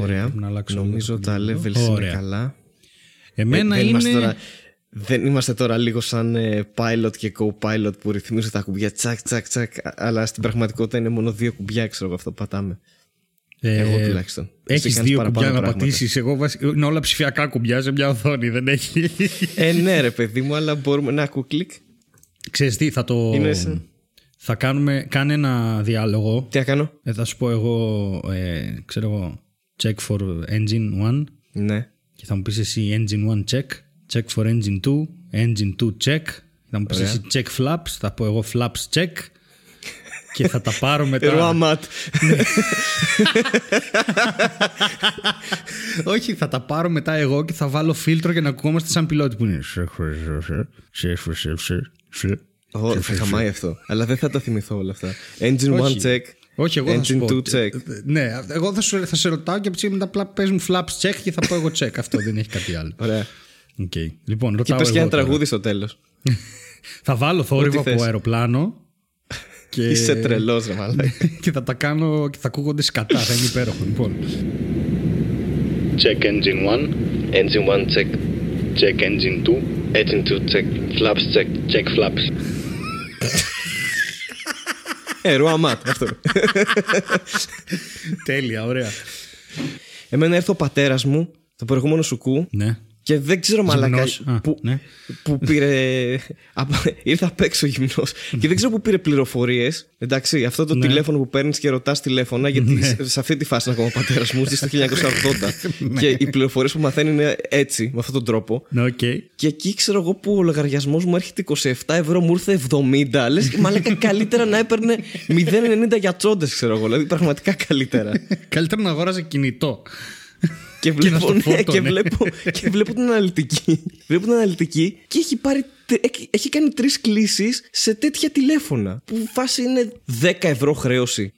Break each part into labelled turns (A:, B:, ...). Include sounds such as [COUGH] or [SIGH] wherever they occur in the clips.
A: Ωραία.
B: πρέπει να αλλάξω
A: Νομίζω
B: λίγο
A: τα
B: το
A: levels
B: βίντεο.
A: είναι
B: Ωραία.
A: καλά.
B: Εμένα
A: Ε, δεν,
B: είναι...
A: είμαστε τώρα, δεν είμαστε τώρα λίγο σαν ε, pilot και co-pilot που ρυθμίζουν τα κουμπιά τσακ τσακ τσακ αλλά στην πραγματικότητα είναι μόνο δύο κουμπιά ξέρω εγώ αυτό που πατάμε.
B: Ε,
A: Εγώ τουλάχιστον. Εσύ
B: Έχεις
A: κάνεις
B: δύο
A: παραπάνω
B: κουμπιά να
A: πράγματα.
B: πατήσεις. Εγώ βασι- είναι όλα ψηφιακά κουμπιά σε μια οθόνη. Δεν έχει.
A: Ε, ναι, ρε παιδί μου, αλλά μπορούμε να ακούω κλικ.
B: Ξέρεις τι, θα το.
A: Είναι σαν-
B: Θα κάνουμε. Κάνε ένα διάλογο.
A: Τι να κάνω;
B: Ε, θα σου πω εγώ. Ε, ξέρω εγώ. Check for engine 1.
A: Ναι.
B: Και θα μου πεις εσύ engine 1 check. Check for engine 2. Engine 2 check. Θα μου πεις
A: Ωραία.
B: εσύ check flaps. Θα πω εγώ flaps check. και θα τα πάρω μετά.
A: Ροαματ.
B: Όχι, θα τα πάρω μετά εγώ και θα βάλω φίλτρο για να ακουγόμαστε σαν πιλότη που είναι.
A: Ω, Θα χαμάει αυτό. Αλλά δεν θα τα θυμηθώ όλα αυτά. Engine 1
B: Όχι.
A: check.
B: Όχι, εγώ θα σου
A: Engine
B: πω.
A: 2 check.
B: Ναι, εγώ θα, σου, θα σε ρωτάω και από μετά απλά πες μου flaps check και θα πω εγώ check. Αυτό δεν έχει κάτι άλλο.
A: Ωραία.
B: Οκ. Λοιπόν,
A: Και
B: ρωτάω
A: πες και
B: εγώ
A: ένα
B: τώρα.
A: τραγούδι στο τέλος. [LAUGHS]
B: Θα βάλω θόρυβο
A: Ό,τι
B: από
A: θες.
B: αεροπλάνο. [LAUGHS] Και...
A: Είσαι τρελός, ρε μαλάκα. [LAUGHS]
B: και θα τα κάνω και θα ακούγονται σκατά. Θα είναι υπέροχο. Λοιπόν.
C: Check engine 1.
A: Engine 1 check.
C: Check engine 2.
A: Engine 2 check. Flaps check.
C: Check flaps.
A: Ε, Ροαματ. Αυτό.
B: Τέλεια, ωραία.
A: Εμένα ήρθε ο πατέρας μου, το προηγούμενο σουκού,
B: Ναι.
A: Και δεν ξέρω μαλάκα
B: Γυμνός. Α,
A: που,
B: ναι.
A: που πήρε. απ- ήρθε απ' έξω γυμνός. [LAUGHS] και δεν ξέρω που πήρε πληροφορίες. Εντάξει, αυτό το
B: Ναι.
A: τηλέφωνο που παίρνεις και ρωτάς τηλέφωνα, γιατί σε- σε αυτή τη φάση είναι ακόμα ο πατέρας μου, ζει στο 1980. [LAUGHS]
B: Ναι.
A: και οι πληροφορίες που μαθαίνει είναι έτσι, με αυτόν τον τρόπο.
B: Ναι, οκ.
A: Και εκεί ξέρω εγώ που ο λογαριασμός μου έρχεται 27 ευρώ, μου ήρθε 70. Λες, [LAUGHS] μαλάκα καλύτερα να έπαιρνε 0,90 για τσόντες, ξέρω εγώ. Δηλαδή πραγματικά καλύτερα.
B: Καλύτερα να αγόραζε κινητό.
A: Και
B: να
A: βλέπω,
B: στο
A: ναι,
B: φόρτωνε.
A: και, βλέπω, και βλέπω την αναλυτική. βλέπω την αναλυτική και έχει, πάρει, τε- έχει- έχει κάνει τρεις κλήσεις σε τέτοια τηλέφωνα. Που φάση είναι 10 ευρώ χρέωση.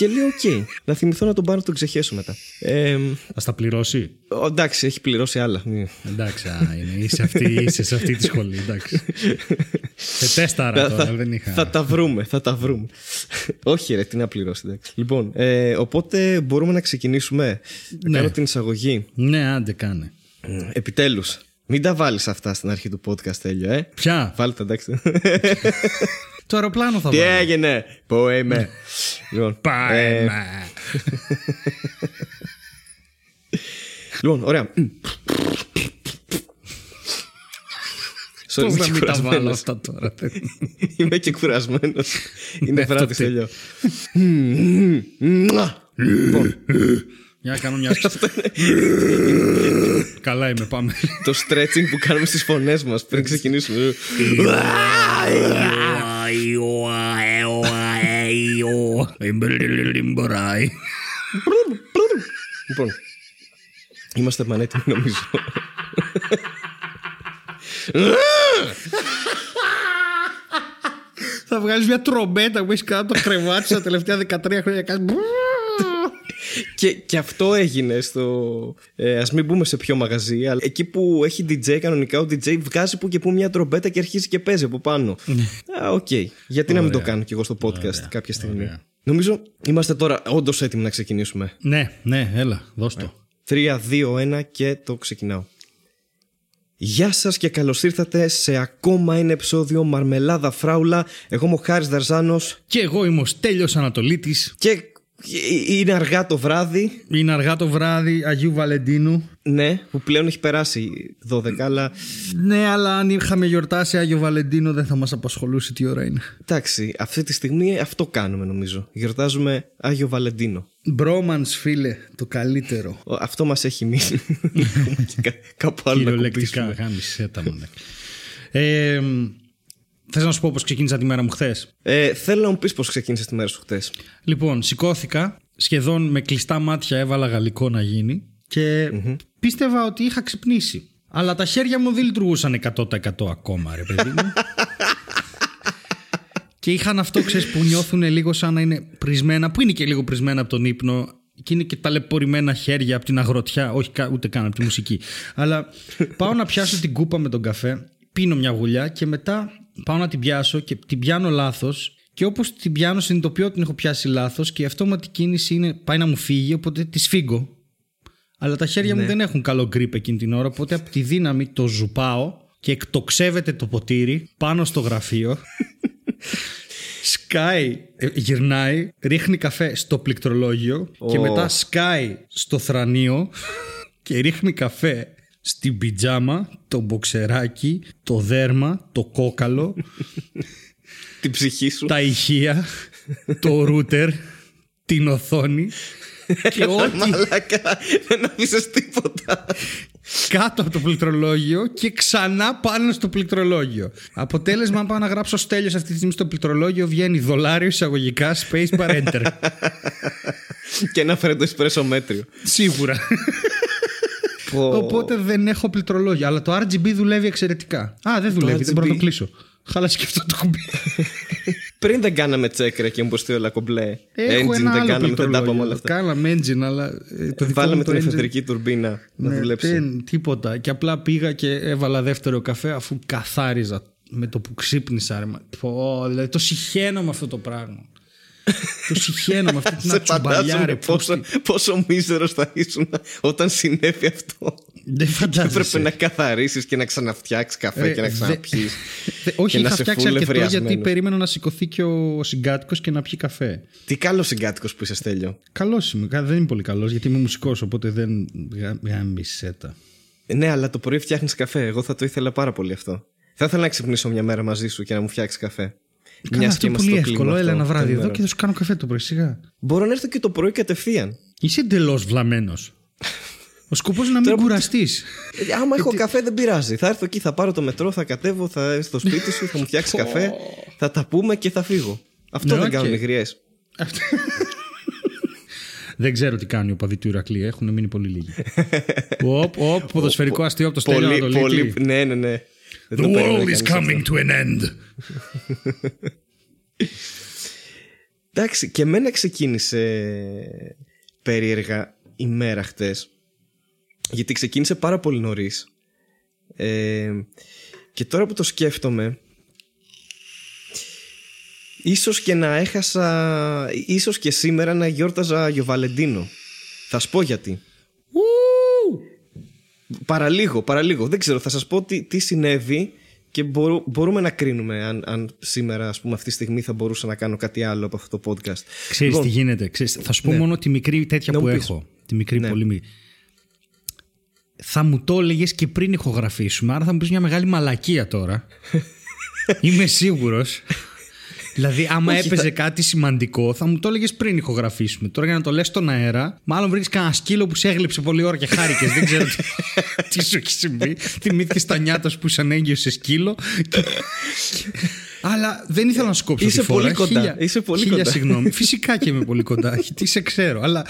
A: Και λέω: Οκ, να θυμηθώ να τον πάρω να τον ξεχέσω μετά. Ε,
B: Θα στα πληρώσει;
A: ο, εντάξει, έχει πληρώσει άλλα. Μη-
B: Εντάξει, α, είναι, είσαι, αυτή, είσαι σε αυτή τη σχολή. Εντάξει. σε τέσταρα
A: θα,
B: τώρα,
A: θα-
B: δεν είχα.
A: θα τα βρούμε, θα τα βρούμε. Όχι, ρε, τι να πληρώσει. εντάξει. Λοιπόν, ε, οπότε μπορούμε να ξεκινήσουμε. Να
B: Ναι.
A: κάνω την εισαγωγή.
B: Ναι, άντε κάνε.
A: Επιτέλους. Μην τα βάλεις αυτά στην αρχή του podcast, τέλειο, ε.
B: Ποια;
A: Βάλτε τα, εντάξει. [LAUGHS]
B: Το αεροπλάνο θα
A: Τι
B: βάλω.
A: έγινε, πού είμαι. λοιπόν,
B: Πάμε.
A: ε, [LAUGHS] λοιπόν, ωραία. [LAUGHS] Sorry,
B: Πώς
A: είμαι
B: να
A: και
B: μην τα βάλω
A: κουρασμένος.
B: αυτά τώρα. [LAUGHS]
A: Είμαι και κουρασμένος. Είναι βράδυ,
B: αυτό τι.
A: τέλειο. Μουα. Λοιπόν,
B: Για να κάνω μια άσκηση. Καλά είμαι, πάμε.
A: το stretching που κάνουμε στις φωνές μας πριν ξεκινήσουμε. Λοιπόν, είμαστε πανέτοιμοι νομίζω.
B: Θα βγάλεις μια τρομπέτα που έχεις κάτω το κρεβάτι σου τα τελευταία 13 χρόνια. Κάνεις μπρρρρ.
A: και, και αυτό έγινε στο. Ε, Α μην μπούμε σε ποιο μαγαζί, αλλά εκεί που έχει DJ κανονικά, ο DJ βγάζει που και που μια τρομπέτα και αρχίζει και παίζει από πάνω. Α, οκ. Γιατί να μην το
B: Ωραία.
A: κάνω κι εγώ στο podcast κάποια στιγμή.
B: Ωραία.
A: Νομίζω είμαστε τώρα όντως έτοιμοι να ξεκινήσουμε.
B: Ναι, ναι, έλα, δώσ' το.
A: 3, 2, 1 και το ξεκινάω. Γεια σας και καλώς ήρθατε σε ακόμα ένα επεισόδιο Μαρμελάδα Φράουλα. Εγώ είμαι ο Χάρης Δαρζάνος
B: Και εγώ είμαι ο Στέλιος Ανατολίτης.
A: και είναι αργά το βράδυ,
B: Είναι αργά το βράδυ Αγίου Βαλεντίνου.
A: ναι, που πλέον έχει περάσει 12, αλλά
B: Ναι, αλλά αν είχαμε γιορτάσει Άγιο Βαλεντίνο δεν θα μας απασχολούσε τι ώρα είναι.
A: εντάξει, αυτή τη στιγμή αυτό κάνουμε νομίζω. Γιορτάζουμε Άγιο Βαλεντίνο.
B: Μπρόμανς φίλε, το καλύτερο.
A: Ο- Αυτό μας έχει μείνει. [LAUGHS] Έχουμε και κα- Κάπου άλλο να
B: Κυριολεκτικά,
A: κουμπίσουμε.
B: γάμισε τα μου. Ε, θες να σου πω πώς ξεκίνησα τη μέρα μου χθες;
A: Ε, θέλω να μου πεις πώς ξεκίνησες τη μέρα σου χτες.
B: Λοιπόν, σηκώθηκα, σχεδόν με κλειστά μάτια έβαλα γαλλικό να γίνει και πίστευα ότι είχα ξυπνήσει. Αλλά τα χέρια μου δεν λειτουργούσαν 100% ακόμα, ρε παιδί μου. [LAUGHS] και είχαν αυτό, ξέρεις, που νιώθουν λίγο σαν να είναι πρισμένα, που είναι και λίγο πρισμένα από τον ύπνο και είναι και ταλαιπωρημένα χέρια από την αγροτιά, όχι κα- ούτε καν από τη μουσική. Αλλά πάω να πιάσω την κούπα με τον καφέ, πίνω μια γουλιά και μετά πάω να την πιάσω και την πιάνω λάθος και όπως την πιάνω συνειδητοποιώ ότι την έχω πιάσει λάθος και η αυτόματη κίνηση είναι πάει να μου φύγει οπότε τη σφίγγω Αλλά τα χέρια μου δεν έχουν καλό grip εκείνη την ώρα. Οπότε από τη δύναμη το ζουπάω και εκτοξεύεται το ποτήρι πάνω στο γραφείο. [LAUGHS] Σκάει, ε, γυρνάει, ρίχνει καφέ στο πληκτρολόγιο και
A: Ω.
B: μετά σκάει στο θρανίο και ρίχνει καφέ στην πιτζάμα, το μποξεράκι, το δέρμα, το κόκαλο, [LAUGHS]
A: Την ψυχή σου.
B: τα ηχεία, το ρούτερ, την οθόνη και ό,τι
A: Μαλάκα, δεν αφήσει τίποτα.
B: κάτω από το πληκτρολόγιο και ξανά πάνω στο πληκτρολόγιο. Αποτέλεσμα, αν πάω να γράψω στέλιος αυτή τη στιγμή στο πληκτρολόγιο, βγαίνει δολάριο εισαγωγικά space bar enter. [LAUGHS]
A: και ένα φρέντο εσπρέσο μέτριο.
B: Σίγουρα.
A: Πω.
B: Οπότε δεν έχω πληκτρολόγιο. Αλλά το RGB δουλεύει εξαιρετικά. Α, δεν δουλεύει, δεν μπορώ να το
A: RGB.
B: κλείσω. Χάλασε και αυτό το κουμπί. [LAUGHS]
A: Πριν δεν κάναμε τσέκρε και μου ποστεί όλα κομπλέ.
B: Έχω
A: Engine
B: ένα
A: δεν
B: άλλο
A: κάναμε, δεν τα είπαμε όλα
B: πληκτρολόγιο.
A: αυτά.
B: Κάναμε engine, αλλά ε, το δικό
A: Βάλαμε
B: μου το
A: την
B: engine-
A: εφεδρική τουρμπίνα να
B: Ναι,
A: δουλέψει.
B: δεν, τίποτα. Και απλά πήγα και έβαλα δεύτερο καφέ αφού καθάριζα με το που ξύπνησα. Ρε, μα- πω, δηλαδή, το συχαίνω με αυτό το πράγμα. Το συχαίνω με αυτή την [LAUGHS]
A: Σε
B: ατσουμπαλιά,
A: φαντάζομαι
B: ρε. πώς
A: πόσο,
B: τη-
A: πόσο μίζερος θα ήσουν όταν συνέβη αυτό.
B: Δεν
A: Και
B: φαντάζεσαι.
A: έπρεπε να καθαρίσεις και να ξαναφτιάξεις καφέ
B: Ρε,
A: και να
B: δε-
A: ξαναπιείς. [LAUGHS]
B: Δε- όχι,
A: και να
B: είχα
A: σε
B: φτιάξει
A: φούλε
B: αρκετό γιατί
A: βρειασμένος.
B: περίμενα να σηκωθεί και ο συγκάτοικος και να πιει καφέ.
A: Τι καλός συγκάτοικος που είσαι Στέλιο.
B: Καλός είμαι. κα- Δεν είμαι πολύ καλός γιατί είμαι μουσικός, οπότε δεν. γα- Γάμισε τα.
A: Ε, Ναι, αλλά το πρωί φτιάχνεις καφέ. Εγώ θα το ήθελα πάρα πολύ αυτό. Θα ήθελα να ξυπνήσω μια μέρα μαζί σου και να μου φτιάξεις καφέ.
B: Καλά,
A: Μιας
B: αυτό
A: και
B: είναι
A: είμαστε
B: πολύ
A: στο
B: εύκολο.
A: κλίμα
B: Έλα
A: αυτό
B: ένα βράδυ
A: των
B: εδώ
A: ημερών.
B: και θα σου κάνω καφέ το πρωί, σιγά.
A: Μπορώ να έρθω και το πρωί κατευθείαν.
B: Είσαι εντελώς βλαμμένος. Ο σκοπός είναι να μην
A: Τώρα που-
B: κουραστείς.
A: Ε, Άμα έχω καφέ δεν πειράζει. Θα έρθω εκεί, θα πάρω το μετρό, θα κατέβω, θα έρθω στο σπίτι σου, θα μου φτιάξεις καφέ, θα τα πούμε και θα φύγω. Αυτό
B: Ναι,
A: δεν
B: οκ.
A: κάνουν οι γριές.
B: Δεν ξέρω τι κάνει ο οπαδοί του Ηρακλή. Έχουν μείνει πολύ λίγοι. [LAUGHS] Οπ, οπ, ποδοσφαιρικό αστείο από το Στέλιο
A: Πολύ,
B: Ανατολίτη.
A: πολύ. Ναι, ναι, ναι. Δεν
B: The
A: το περίμενε
B: world is
A: κανείς
B: coming
A: αυτό.
B: to an end.
A: Εντάξει, και εμένα ξεκίνησε περίεργα η μέρα χτες γιατί ξεκίνησε πάρα πολύ νωρίς ε, και τώρα που το σκέφτομαι ίσως και να έχασα ίσως και σήμερα να γιόρταζα Αγιο Βαλεντίνο θα σου πω γιατί Παραλίγο, παραλίγο. Δεν ξέρω, θα σας πω τι, τι συνέβη και μπορού- μπορούμε να κρίνουμε αν, αν σήμερα, ας πούμε, αυτή τη στιγμή θα μπορούσα να κάνω κάτι άλλο από αυτό το podcast.
B: Ξέρεις
A: Λοιπόν,
B: τι γίνεται. Ξέρεις, θα σου πω
A: Ναι.
B: μόνο τη μικρή τέτοια
A: Να
B: που
A: μου πεις.
B: έχω. Τη μικρή
A: Ναι.
B: πολύ μικρή. Θα μου το έλεγες και πριν ηχογραφήσουμε, άρα θα μου πεις μια μεγάλη μαλακία τώρα. [LAUGHS] Είμαι σίγουρος. Δηλαδή, άμα
A: Όχι,
B: έπαιζε
A: θα-
B: κάτι σημαντικό, θα μου το έλεγες πριν ηχογραφήσουμε. Τώρα για να το λες στον αέρα, μάλλον βρήκες κανένα σκύλο που σε έγλειψε πολλή ώρα και χάρηκες. Δεν ξέρω τι, [LAUGHS] τι σου έχει συμβεί. Θυμήθηκες τα νιάτα σου που ήσαν έγκυο σε σκύλο. Και- και- Αλλά δεν ήθελα να σου κόψω
A: Είσαι
B: τη φόρα.
A: πολύ κοντά.
B: Χίλια-
A: Είσαι πολύ
B: χίλια
A: κοντά.
B: συγγνώμη. Φυσικά και είμαι πολύ κοντά. [LAUGHS] Τι σε ξέρω. Αλλά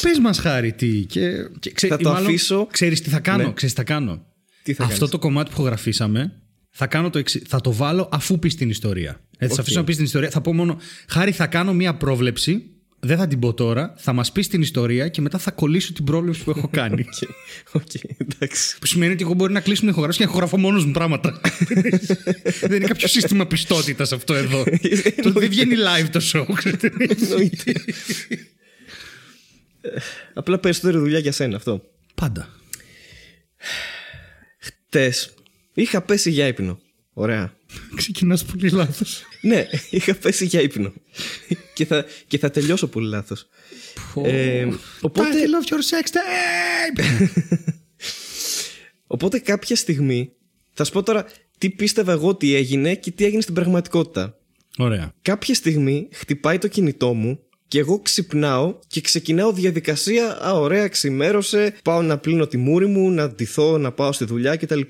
B: πες μας χάρη τι. Και, και, ξέ-
A: Θα το
B: μάλλον
A: αφήσω.
B: Ξέρεις τι θα κάνω.
A: Ναι.
B: Ξέρεις τι θα κάνω.
A: Τι θα
B: Αυτό
A: κάνεις;
B: το κομμάτι που ηχογραφήσαμε θα, κάνω το εξι... θα το βάλω αφού πεις την ιστορία. Έτσι, θα
A: Οκ.
B: αφήσω να πεις την ιστορία. Θα πω μόνο. Χάρη, θα κάνω μία πρόβλεψη. Δεν θα την πω τώρα. Θα μας πεις την ιστορία και μετά θα κολλήσω την πρόβλεψη που έχω [LAUGHS] κάνει.
A: Οκ, εντάξει.
B: Που σημαίνει ότι εγώ μπορεί να κλείσω την ηχογράφηση και να ηχογραφώ μόνος μου πράγματα. [LAUGHS] δεν είναι κάποιο σύστημα πιστότητας αυτό εδώ. [LAUGHS] το δεν βγαίνει live το show. ξέρετε.
A: Εννοείται. Απλά περισσότερη δουλειά για σένα αυτό.
B: Πάντα.
A: Χτες είχα πέσει για ύπνο. Ωραία.
B: Ξεκινάς πολύ λάθος.
A: Ναι, είχα πέσει για ύπνο. και, θα, και θα τελειώσω πολύ λάθος. Ε, οπότε,
B: I love your sex tape.
A: οπότε κάποια στιγμή θα σου πω τώρα τι πίστευα εγώ ότι έγινε και τι έγινε στην πραγματικότητα.
B: Ωραία.
A: Κάποια στιγμή χτυπάει το κινητό μου και εγώ ξυπνάω και ξεκινάω διαδικασία. Α, ωραία, ξημέρωσε. Πάω να πλύνω τη μούρη μου, να ντυθώ, να πάω στη δουλειά κτλ.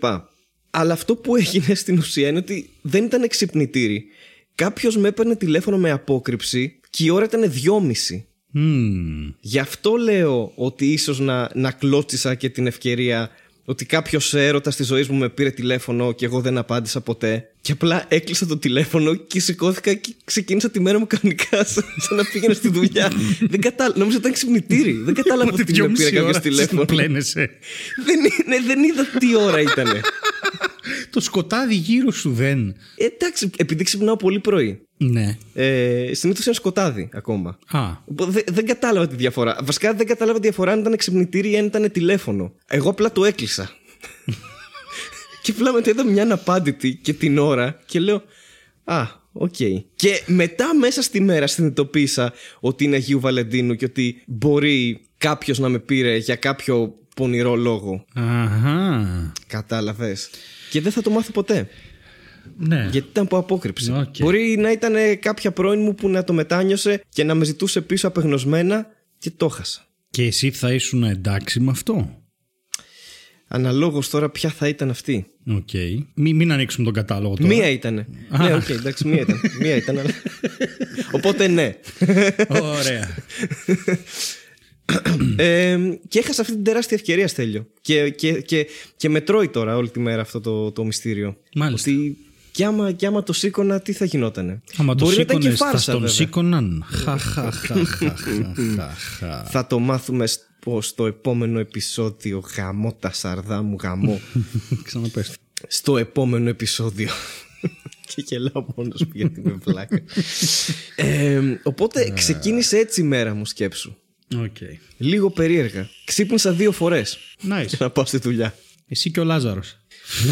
A: Αλλά αυτό που έγινε στην ουσία είναι ότι δεν ήταν ξυπνητήρι. Κάποιος με έπαιρνε τηλέφωνο με απόκρυψη και η ώρα ήταν δυόμιση.
B: Μμμ.
A: Γι' αυτό λέω ότι ίσως να, να κλώτσισα και την ευκαιρία ότι κάποιος έρωτας στη ζωής μου με πήρε τηλέφωνο και εγώ δεν απάντησα ποτέ. Και απλά έκλεισα το τηλέφωνο και σηκώθηκα και ξεκίνησα τη μέρα μου κανονικά, [LAUGHS] σαν, σαν να πήγαινα στη δουλειά. δεν κατάλαβα, νόμιζα ότι ήταν ξυπνητήρι. δεν κατάλαβα
B: Ότι
A: ότι με πήρε
B: δυόμιση ώρα
A: κάποιο τηλέφωνο.
B: πλένεσαι.
A: δεν, ναι, δεν είδα τι ώρα ήταν.
B: Το σκοτάδι γύρω σου δεν.
A: Ε, εντάξει, επειδή ξυπνάω πολύ πρωί.
B: Ναι.
A: Ε, Συνήθως είναι σκοτάδι ακόμα.
B: Α.
A: Οπότε Δεν, δεν κατάλαβα τη διαφορά. Βασικά δεν κατάλαβα τη διαφορά αν ήταν ξυπνητήρι ή αν ήταν τηλέφωνο. Εγώ απλά το έκλεισα. [LAUGHS] και απλά μετά είδα μια αναπάντητη και την ώρα και λέω Α, οκ. Και μετά μέσα στη μέρα συνειδητοποίησα ότι είναι Αγίου Βαλεντίνου και ότι μπορεί κάποιος να με πήρε για κάποιο πονηρό λόγο.
B: Αχα.
A: Κατάλαβες. Και δεν θα το μάθω ποτέ.
B: Ναι.
A: Γιατί ήταν από απόκρυψη.
B: Οκ.
A: Μπορεί να ήταν κάποια πρώην μου που να το μετάνιωσε και να με ζητούσε πίσω απεγνωσμένα και το χάσα.
B: Και εσύ θα ήσουν εντάξει με αυτό;
A: Αναλόγως τώρα ποια θα ήταν αυτή.
B: Οκ. Μην, μην ανοίξουμε τον κατάλογο τώρα.
A: Μία ήταν. ναι, οκ, εντάξει, μία ήταν. μία ήταν αλλά... [LAUGHS] Οπότε ναι.
B: Ωραία. [CLEARS THROAT]
A: Ε, και έχασα αυτή την τεράστια ευκαιρία, Στέλιο. Και, και, και, και με τρώει τώρα όλη τη μέρα αυτό το, το μυστήριο.
B: Μάλιστα.
A: Ότι κι άμα, κι άμα το σήκωνα, τι θα γινότανε;
B: Άμα το
A: Μπορεί να ήταν και
B: σήκωνες, θα
A: φάρσα,
B: τον
A: βέβαια.
B: σήκωναν. Χα, χα, χα, χα, χα, χα.
A: Θα το μάθουμε στο, στο επόμενο επεισόδιο. Γαμώ τα σαρδά μου, γαμώ. [LAUGHS]
B: Ξαναπες.
A: στο επόμενο επεισόδιο. [LAUGHS] και γελάω μόνος μου γιατί είμαι βλάκα. [LAUGHS] ε, οπότε ξεκίνησε έτσι η μέρα μου σκέψου.
B: Οκ.
A: Λίγο περίεργα. Ξύπνησα δύο φορές
B: Nice.
A: για να πάω στη δουλειά.
B: Εσύ και ο Λάζαρος.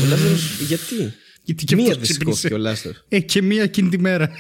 A: Ο Λάζαρος, γιατί;
B: Γιατί και
A: Μία
B: αυτός
A: δεν
B: ξύπνησε.
A: σηκώθηκε ο Λάζαρος.
B: Ε, και μία εκείνη τη μέρα.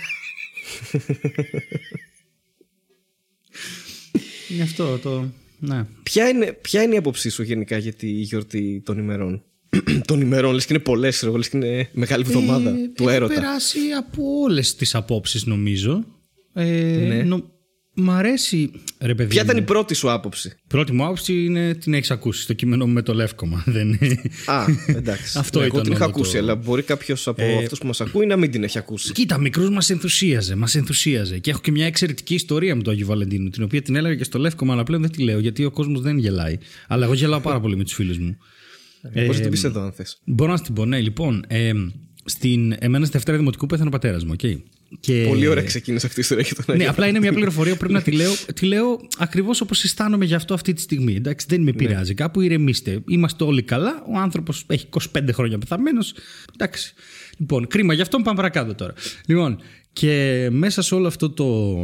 B: Είναι αυτό το... Ναι.
A: Ποια είναι, ποια είναι η άποψή σου γενικά για τη γιορτή των ημερών; [CLEARS THROAT] των ημερών, λες και είναι πολλές, ξέρω, λες και είναι μεγάλη εβδομάδα
B: Ε,
A: του
B: έχω
A: έρωτα.
B: περάσει από όλες τις απόψεις νομίζω. Ε,
A: Ναι.
B: νο- Μ' αρέσει, ρε παιδί
A: Ποια
B: μου.
A: ήταν η πρώτη σου άποψη;
B: Πρώτη μου άποψη είναι την έχεις ακούσει στο κείμενο μου με το λεύκομα. [LAUGHS] Δεν...
A: Α, εντάξει. [LAUGHS]
B: Αυτό
A: Εγώ
B: ήταν
A: την είχα
B: όλο το-
A: ακούσει, αλλά μπορεί κάποιος από
B: Ε,
A: αυτούς που μας ακούει να μην την έχει ακούσει.
B: Κοίτα, μικρού μας ενθουσίαζε, μας ενθουσίαζε. Και έχω και μια εξαιρετική ιστορία με τον Αγίου Βαλεντίνου, την οποία την έλεγα και στο Λεύκομα, αλλά πλέον δεν τη λέω γιατί ο κόσμος δεν γελάει. Αλλά εγώ γελάω πάρα πολύ με τους φίλους μου.
A: Μπορείς να την πεις εδώ, αν θες.
B: Μπορώ να στην πω, ναι, λοιπόν. Ε, στην, εμένα στη Δευτέρα Δημοτικού πέθανε ο πατέρας μου, οκ. Και...
A: Πολύ ωραία ξεκίνησε αυτή η ιστορία για τον
B: Ναι,
A: Άγιο.
B: απλά είναι μια πληροφορία που πρέπει να τη λέω. [LAUGHS] Τη λέω ακριβώς όπως αισθάνομαι γι' αυτό αυτή τη στιγμή. Εντάξει, δεν με
A: Ναι.
B: πειράζει. Κάπου ηρεμήστε. Είμαστε όλοι καλά. Ο άνθρωπος έχει 25 χρόνια πεθαμένος. Εντάξει. Λοιπόν, κρίμα γι' αυτό πάμε παρακάτω τώρα. Λοιπόν, και μέσα σε όλο αυτό το.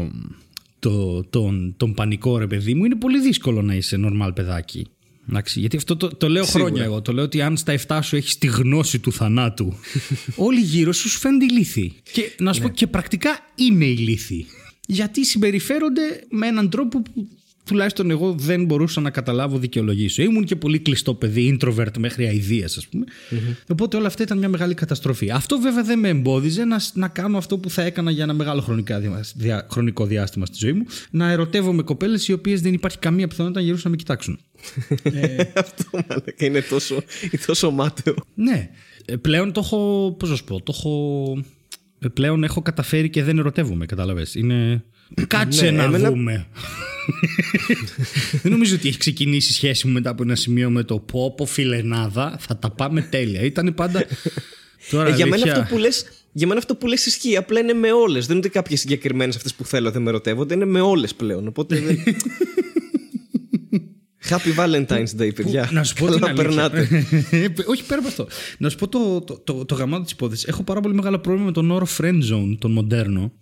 B: το τον, τον πανικό ρε παιδί μου είναι πολύ δύσκολο να είσαι normal παιδάκι. Εντάξει, γιατί αυτό το, το λέω
A: Σίγουρα.
B: χρόνια εγώ. Το λέω ότι αν στα 7 σου έχεις τη γνώση του θανάτου, [LAUGHS] όλοι γύρω σου σου φαίνονται ηλίθιοι. Και να σου πω και πρακτικά είναι ηλίθιοι. Γιατί συμπεριφέρονται με έναν τρόπο που τουλάχιστον εγώ δεν μπορούσα να καταλάβω δικαιολογήσω. Ήμουν και πολύ κλειστό παιδί, introvert μέχρι αηδίας, ας πούμε. Οπότε όλα αυτά ήταν μια μεγάλη καταστροφή. Αυτό βέβαια δεν με εμπόδιζε να, να κάνω αυτό που θα έκανα για ένα μεγάλο χρονικά, δια- δια- χρονικό διάστημα στη ζωή μου. Να ερωτεύομαι κοπέλες οι οποίες δεν υπάρχει καμία πιθανότητα να γυρίσουν να με κοιτάξουν. [LAUGHS]
A: Αυτό μαλάκα είναι τόσο, τόσο μάταιο.
B: Ναι. Ε, πλέον το έχω. Πώς να σου πω, το έχω. ε, Πλέον έχω καταφέρει και δεν ερωτεύομαι, κατάλαβες. Είναι. Κάτσε
A: Ναι,
B: να
A: εμένα-
B: δούμε. δεν νομίζω ότι έχει ξεκινήσει η σχέση μου μετά από ένα σημείο με το πω πω φιλενάδα. Θα τα πάμε τέλεια. Ήταν πάντα. Τώρα,
A: Ε, για, μένα
B: αλήθεια,
A: αυτό που λες, για μένα αυτό που λες ισχύει. Απλά είναι με όλες. Δεν είναι ότι κάποιες συγκεκριμένες αυτές που θέλω δεν με ερωτεύονται. Είναι με όλες πλέον. Οπότε. δεν- [LAUGHS] Happy Valentine's Day, παιδιά.
B: Να σου πω
A: Καλά
B: την αλήθεια.
A: περνάτε. [LAUGHS]
B: Όχι πέρα από αυτό. Να σου πω το, το, το, το γαμάτο της υπόθεσης. Έχω πάρα πολύ μεγάλο πρόβλημα με τον όρο friend zone, τον μοντέρνο.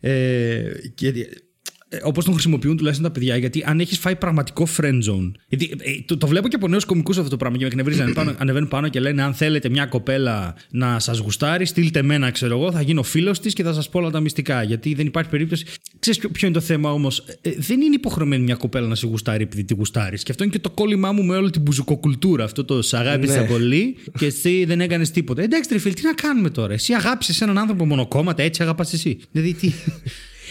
B: Ε, και, ε, Όπως τον χρησιμοποιούν τουλάχιστον τα παιδιά, γιατί αν έχεις φάει πραγματικό friend zone. Γιατί ε, το, το βλέπω και από νέους κομικούς αυτό το πράγμα και με εκνευρίζει. ανεβαίνουν πάνω- ανεβαίνουν πάνω και λένε: Αν θέλετε μια κοπέλα να σας γουστάρει, στείλτε εμένα, ξέρω εγώ, θα γίνω φίλος της και θα σας πω όλα τα μυστικά. Γιατί δεν υπάρχει περίπτωση. Ξέρεις ποιο, ποιο είναι το θέμα όμως; δεν είναι υποχρεωμένη μια κοπέλα να σε γουστάρει επειδή τη γουστάρεις. Και αυτό είναι και το κόλλημά μου με όλη την μπουζουκοκουλτούρα. Αυτό το σ' αγάπησα
A: Ναι.
B: πολύ και εσύ δεν έκανες τίποτα. Εντάξει, ρε φίλε, τι να κάνουμε τώρα; Εσύ αγάπησες έναν άνθρωπο μονοκόμματα, έτσι αγαπάς εσύ. Δηλαδή τι.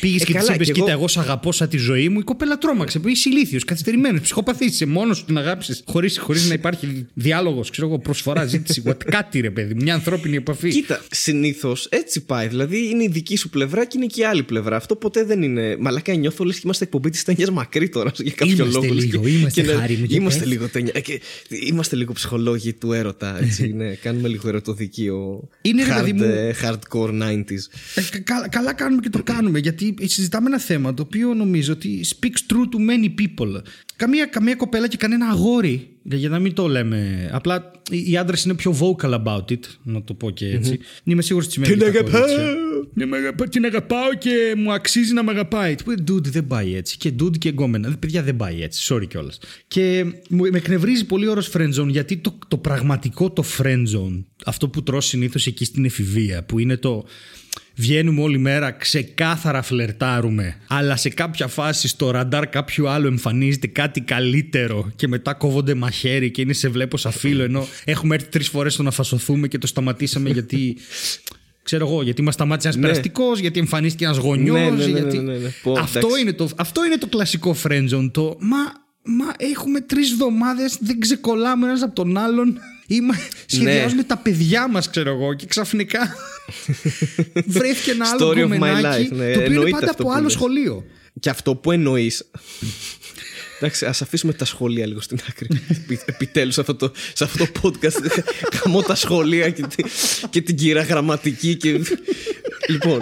B: Πήγες και της
A: Ε, καλά,
B: είπες:
A: κι
B: Κοίτα,
A: εγώ-
B: εγώ σ' αγαπώ σαν τη ζωή μου. Η κοπέλα τρόμαξε. Είσαι ηλίθιος, καθυστερημένος, ψυχοπαθής. Είσαι μόνος σου την αγάπησες. Χωρίς χωρίς να υπάρχει διάλογος, ξέρω εγώ, προσφορά, ζήτηση. [LAUGHS] what, κάτι ρε παιδί, μια ανθρώπινη επαφή.
A: Κοίτα, συνήθως έτσι πάει. Δηλαδή είναι η δική σου πλευρά και είναι και η άλλη πλευρά. Αυτό ποτέ δεν είναι. Μαλάκα νιώθω λε και είμαστε εκπομπή της ταινία μακρύ τώρα για κάποιο
B: Είμαστε
A: λόγο. λες
B: λίγο,
A: και-
B: είμαστε
A: και να-
B: χάρη μου, για
A: Είμαστε
B: πες.
A: λίγο ταινία. ε, και Είμαστε λίγο ψυχολόγοι του έρωτα. Έτσι, [LAUGHS] ναι, κάνουμε λίγο ερωτοδικείο.
B: Είναι, ρε
A: hard,
B: παιδί μου-
A: ε, hardcore 90s.
B: Ε, κα- καλά, καλά κάνουμε και το κάνουμε γιατί συζητάμε ένα θέμα το οποίο νομίζω ότι speaks true to many people. Καμία, καμία κοπέλα και κανένα αγόρι, για να μην το λέμε. Απλά οι οι άντρε είναι πιο vocal about it, να το πω και έτσι. Είμαι σίγουρος ότι σημαίνει.
A: Την
B: και τα
A: αγαπάω.
B: κορίτσια. ναι, με αγαπά- την αγαπάω και μου αξίζει να με αγαπάει. Του είπε, Dude, δεν πάει έτσι. Και dude και γκόμενα. Παιδιά, δεν πάει έτσι. Sorry κιόλας. Και μου- με εκνευρίζει πολύ ο όρος friend zone γιατί το, το πραγματικό το friend zone, αυτό που τρως συνήθως εκεί στην εφηβεία, που είναι το. Βγαίνουμε όλη μέρα, ξεκάθαρα φλερτάρουμε. Αλλά σε κάποια φάση στο ραντάρ κάποιου άλλου εμφανίζεται κάτι καλύτερο και μετά κόβονται μαχαίρι και είναι σε βλέπω σαν φίλο. Ενώ έχουμε έρθει τρεις φορές στο να φασωθούμε και το σταματήσαμε γιατί. Ξέρω εγώ, γιατί μας σταμάτησε ένας
A: Ναι.
B: περαστικός, γιατί εμφανίστηκε ένας γονιός.
A: Ναι, ναι, ναι,
B: γιατί...
A: ναι, ναι, ναι. Πω,
B: αυτό,
A: εντάξει.
B: είναι το, αυτό είναι το κλασικό friendzone. Το μα, μα έχουμε τρεις εβδομάδε, δεν ξεκολλάμε ένας από τον άλλον. Είμα,
A: Ναι.
B: σχεδιάζουμε τα παιδιά μας, ξέρω εγώ, και ξαφνικά [LAUGHS] βρέθηκε ένα άλλο
A: Story of my
B: κομμενάκι
A: life, ναι,
B: το οποίο είναι
A: εννοείται
B: πάντα
A: αυτό
B: από
A: που
B: άλλο
A: λες.
B: σχολείο.
A: Και αυτό που εννοείς. Εντάξει, ας αφήσουμε τα σχόλια λίγο στην άκρη. Επιτέλους, σε, αυτό το- σε αυτό το podcast. [LAUGHS] Καμώ τα σχόλια και, τη- και την κύρα γραμματική. Και... [LAUGHS] λοιπόν.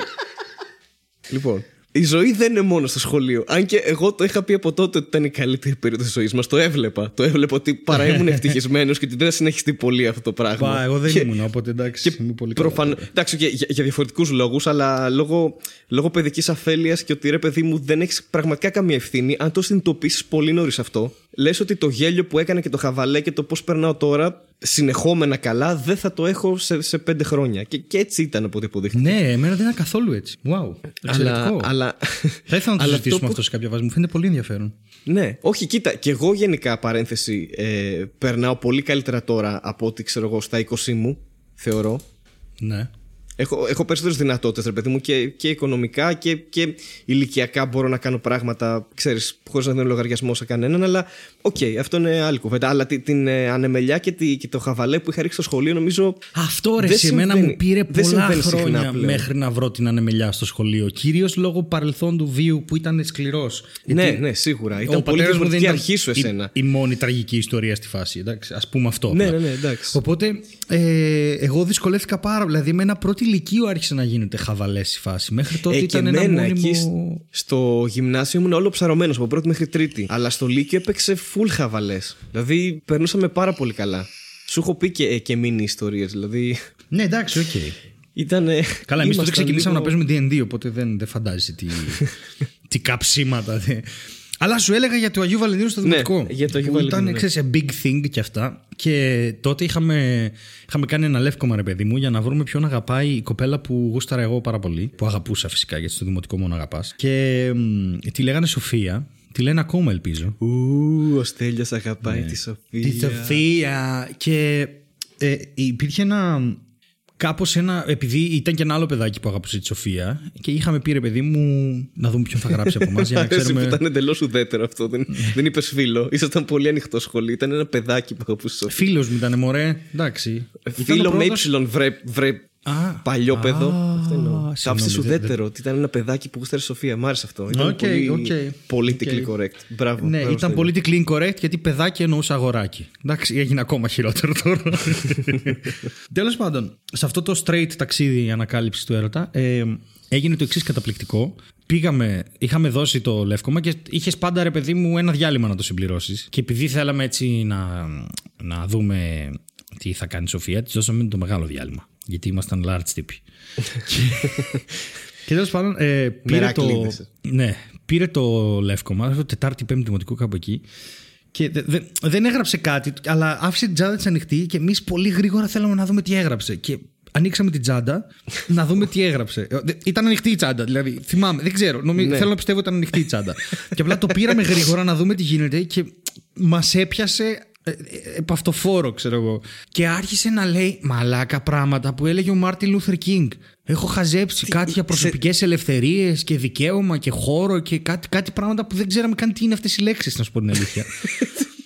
A: Λοιπόν. Η ζωή δεν είναι μόνο στο σχολείο. Αν και εγώ το είχα πει από τότε ότι ήταν η καλύτερη περίοδος της ζωής μας. Το έβλεπα. Το έβλεπα ότι παρά ήμουν [LAUGHS] ευτυχισμένος και ότι δεν θα συνεχιστεί πολύ αυτό το πράγμα.
B: Πα, εγώ δεν
A: Και-
B: ήμουν, οπότε εντάξει. είμαι πολύ καλά.
A: Προφανώ. Εντάξει, και για, για διαφορετικούς λόγους, αλλά λόγω, λόγω παιδικής αφέλειας και ότι ρε παιδί μου δεν έχεις πραγματικά καμία ευθύνη, αν το συνειδητοποιήσεις πολύ νωρίς αυτό, λες ότι το γέλιο που έκανα και το χαβαλέ και το πώς περνάω τώρα, συνεχόμενα καλά, δεν θα το έχω σε, σε πέντε χρόνια. Και, και έτσι ήταν από ό,τι αποδείχθηκε.
B: Ναι, εμένα δεν ήταν καθόλου έτσι. Wow. Εξαιρετικό.
A: αλλά, αλλά,
B: Θα ήθελα να το [LAUGHS]
A: αλλά
B: συζητήσουμε
A: που-
B: αυτό σε κάποια βάση. Μου φαίνεται πολύ ενδιαφέρον.
A: Ναι, όχι, κοίτα, και εγώ γενικά παρένθεση ε, περνάω πολύ καλύτερα τώρα από ό,τι ξέρω εγώ στα 20 μου, θεωρώ.
B: Ναι.
A: Έχω, έχω περισσότερες δυνατότητες, ρε παιδί μου, και, και οικονομικά και, και ηλικιακά μπορώ να κάνω πράγματα, ξέρεις, χωρίς να δίνω λογαριασμό σε κανέναν. Αλλά, οκ, αυτό είναι άλλη κουβέντα. Αλλά την, την ε, ανεμελιά και, τη, και το χαβαλέ που είχα ρίξει στο σχολείο, νομίζω.
B: Αυτό ρε,
A: δεν
B: σε εμένα
A: συμβαίνει-
B: μου πήρε
A: δεν
B: πολλά
A: συμβαίνει συχνά
B: χρόνια
A: πλέον.
B: μέχρι να βρω την ανεμελιά στο σχολείο. Κυρίως λόγω παρελθόντου βίου που ήταν σκληρός.
A: Ναι, ναι, σίγουρα. Ήταν
B: ο
A: πολύ
B: πατέρας μου δεν
A: διαφορετική
B: ήταν
A: αρχή σου
B: η-
A: εσένα.
B: Η, μόνη τραγική ιστορία στη φάση. Εντάξει, ας πούμε αυτό.
A: Ναι,
B: απλά.
A: ναι, ναι, εντάξει.
B: Οπότε ε, εγώ δυσκολεύτηκα πάρα πολύ. Δηλαδή, με ένα πρώτη ηλικίο άρχισε να γίνεται χαβαλές η φάση. Μέχρι τότε
A: Ε, και
B: ήταν ένα
A: εμένα
B: μόνιμο.
A: εκεί σ- στο γυμνάσιο ήμουν όλο ψαρωμένος από πρώτη μέχρι τρίτη. Αλλά στο Λύκειο έπαιξε full χαβαλές. Δηλαδή περνούσαμε πάρα πολύ καλά. Σου έχω πει και, ε, και μίνι ιστορίες. Δηλαδή
B: Ναι, εντάξει, οκ.
A: ήταν.
B: Καλά, εμείς τότε
A: ήμασταν
B: ξεκινήσαμε
A: λίγο-
B: να παίζουμε D&D, οπότε δεν, δεν φαντάζεσαι τι, [LAUGHS] τι καψίματα. Δε. Αλλά σου έλεγα για το Αγίου Βαλεντίνου στο
A: Ναι,
B: Δημοτικό.
A: για το Αγίου
B: που
A: Βαλεντίνου,
B: Ήταν,
A: ναι.
B: ξέρεις, a big thing και αυτά. Και τότε είχαμε, είχαμε κάνει ένα λεύκομα, ρε παιδί μου, για να βρούμε ποιον αγαπάει η κοπέλα που γούσταρα εγώ πάρα πολύ. Που αγαπούσα φυσικά, γιατί στο Δημοτικό μόνο αγαπάς. Και μ, τη λέγανε Σοφία. Τη λένε ακόμα, ελπίζω.
A: Ου, ο Στέλιος αγαπάει τη Σοφία.
B: Ναι. Τη Σοφία. Και ε, υπήρχε ένα. Κάπως ένα. Επειδή ήταν και ένα άλλο παιδάκι που αγαπούσε τη Σοφία και είχαμε πει ρε παιδί μου να δούμε ποιον θα γράψει από εμάς για να [LAUGHS]
A: Αρέσει που
B: ξέρουμε.
A: ήταν εντελώς ουδέτερο αυτό. Δεν, δεν είπες φίλο. Ήσασταν πολύ ανοιχτό σχολείο. Ήταν ένα παιδάκι που αγαπούσε τη Σοφία.
B: Φίλος μου ήταν μωρέ. Εντάξει. Ήταν ο
A: Φίλος με
B: πρώτος-
A: ύψιλον, βρε, βρε
B: Α,
A: παλιό
B: α,
A: παιδό. Αυτό εννοώ.
B: συγγνώμη,
A: Κάψε
B: δεν-
A: ουδέτερο. Ότι ήταν ένα παιδάκι που γούσταρε Σοφία. Μ' άρεσε αυτό. Ήταν
B: Οκ,
A: πολύ
B: οκ,
A: politically
B: οκ.
A: correct. Μπράβο.
B: Ναι,
A: μπράβο,
B: ήταν
A: Στέλιο.
B: politically incorrect γιατί παιδάκι εννοούσα αγοράκι. Εντάξει, έγινε ακόμα χειρότερο τώρα. [LAUGHS] Τέλος πάντων, σε αυτό το straight ταξίδι ανακάλυψης του έρωτα, ε, έγινε το εξής καταπληκτικό. Πήγαμε, είχαμε δώσει το λεύκομα και είχες πάντα ρε παιδί μου ένα διάλειμμα να το συμπληρώσεις. Και επειδή θέλαμε έτσι να, να δούμε τι θα κάνει η Σοφία, της δώσαμε το μεγάλο διάλειμμα. Γιατί ήμασταν large τύποι. και και τέλος πάντων, ε, πήρε, το,
A: Μερακλείδες.
B: ναι, πήρε το λεύκομα, το Τετάρτη, Πέμπτη Δημοτικού κάπου εκεί. Και δε- δε- δεν έγραψε κάτι, αλλά άφησε την τσάντα της ανοιχτή και εμείς πολύ γρήγορα θέλαμε να δούμε τι έγραψε. Και ανοίξαμε την τσάντα να δούμε τι έγραψε. Ε, δε- Ήταν ανοιχτή η τσάντα, δηλαδή. Θυμάμαι, δεν ξέρω. Νομι...
A: Ναι.
B: Θέλω να πιστεύω ότι ήταν ανοιχτή η τσάντα. και απλά το πήραμε γρήγορα να δούμε τι γίνεται και μας έπιασε ε, ε, επ' αυτοφώρω, ξέρω εγώ. Και άρχισε να λέει μαλάκα πράγματα που έλεγε ο Μάρτιν Λούθερ Κίνγκ. Έχω χαζέψει κάτι για προσωπικές ελευθερίες και δικαίωμα και χώρο και κάτι, κάτι πράγματα που δεν ξέραμε καν τι είναι αυτές οι λέξεις, να σου πω την αλήθεια. [LAUGHS]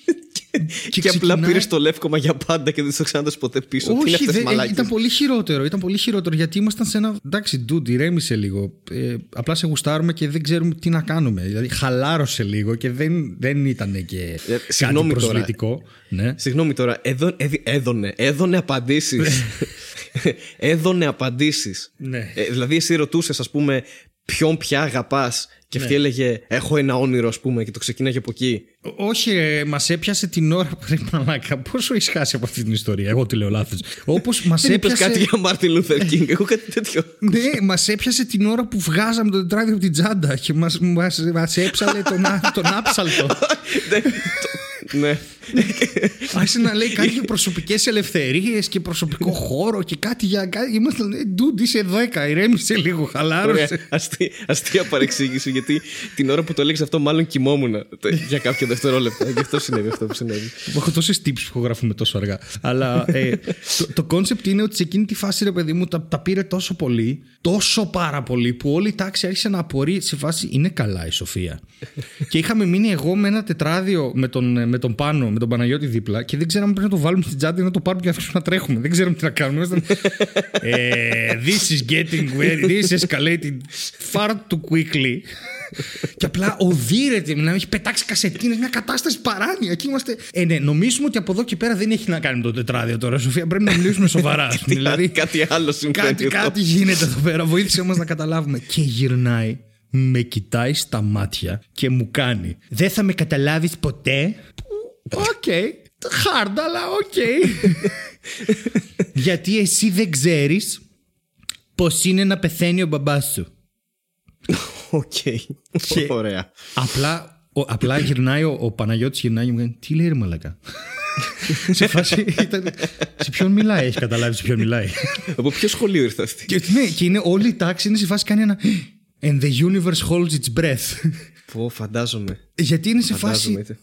A: Και, απλά
B: ξεκινάει-
A: πήρες το λεύκομα για πάντα και δεν το ξανάδωσε ποτέ πίσω. Τι είναι
B: Όχι,
A: αυτές οι
B: δεν-
A: μαλάκες;
B: ήταν πολύ χειρότερο. Ήταν πολύ χειρότερο γιατί ήμασταν σε ένα. Εντάξει, ντούντ, ηρέμησε λίγο. Ε, απλά σε γουστάρουμε και δεν ξέρουμε τι να κάνουμε. Δηλαδή, χαλάρωσε λίγο και δεν, δεν ήταν και
A: Ε,
B: κάτι
A: συγγνώμη τώρα.
B: προσβλητικό. Ναι.
A: Συγγνώμη τώρα, έδω, έδι- έδωνε, έδωνε απαντήσεις. [LAUGHS] έδινε απαντήσεις.
B: Ναι.
A: Ε, δηλαδή, εσύ ρωτούσες, ας πούμε, ποιον πια αγαπάς Και αυτή έλεγε: Έχω ένα όνειρο, ας πούμε, και το ξεκίναγε από εκεί.
B: Ό- Όχι, μας έπιασε την ώρα. [LAUGHS] Ρε μαλάκα, πόσο έχεις χάσει από αυτή την ιστορία; Εγώ τη λέω λάθος. Όπως [LAUGHS] μας
A: Δεν είπες
B: έπιασε.
A: κάτι για Μάρτιν Λούθερ Κίνγκ. Εγώ κάτι τέτοιο.
B: Ναι, μας έπιασε την ώρα που βγάζαμε το τετράδιο από την τσάντα και μας μας, μας έψαλε τον, α- [LAUGHS] τον άψαλτο.
A: Ναι, το- Ναι.
B: Άρχισε να λέει κάτι για προσωπικές ελευθερίες και προσωπικό χώρο και κάτι για. κάτι. Είμαστε, λέει, ντουντ, είσαι 10, ηρέμησε λίγο,
A: Ωραία.
B: χαλάρωσε.
A: Αστεία, αστεία παρεξήγηση, γιατί την ώρα που το έλεγες αυτό, μάλλον κοιμόμουν το- για κάποια δευτερόλεπτα. Γι' αυτό συνέβη αυτό που συνέβη.
B: Έχω τόσες τύψεις που γράφουμε τόσο αργά. Αλλά ε, το concept είναι ότι σε εκείνη τη φάση, ρε παιδί μου, τα, τα πήρε τόσο πολύ, τόσο πάρα πολύ, που όλη η τάξη άρχισε να απορεί σε φάση είναι καλά η Σοφία. και είχαμε μείνει εγώ με ένα τετράδιο με τον, με τον πάνω, με τον Παναγιώτη δίπλα και δεν ξέραμε πρέπει να το βάλουμε στην τσάντα ή να το πάρουμε και να αφήσουμε να τρέχουμε. Δεν ξέραμε τι να κάνουμε. Ήμασταν, [LAUGHS] ε, this is getting very, this is escalating far too quickly. και απλά οδύρεται, να έχει πετάξει κασετίνες, μια κατάσταση παράνοια. Και είμαστε. Ε, ναι, νομίζουμε ότι από εδώ και πέρα δεν έχει να κάνει με το τετράδιο τώρα, Σοφία. Πρέπει να μιλήσουμε σοβαρά. [LAUGHS] ας πούμε. δηλαδή,
A: κάτι άλλο συμβαίνει.
B: κάτι,
A: εδώ.
B: κάτι γίνεται εδώ πέρα. Βοήθησε μα να καταλάβουμε. Και γυρνάει, με κοιτάει στα μάτια και μου κάνει. Δεν θα με καταλάβεις ποτέ. Οκ. Hard, αλλά οκ. Γιατί εσύ δεν ξέρεις πώς είναι να πεθαίνει ο μπαμπάς σου.
A: Οκ.
B: Και-
A: Ωραία.
B: Απλά, ο, απλά γυρνάει ο, ο Παναγιώτης γυρνάει και μου κάνει Τι λέει ρε μαλάκα Σε φάση ήταν Σε ποιον μιλάει έχεις καταλάβει σε ποιον μιλάει
A: Από ποιο σχολείο ήρθες; Αυτή.
B: και, ναι, και είναι όλη η τάξη είναι σε φάση κάνει ένα And the universe holds its breath
A: Πω, φαντάζομαι.
B: Γιατί είναι σε
A: Φαντάζομαι.
B: φάση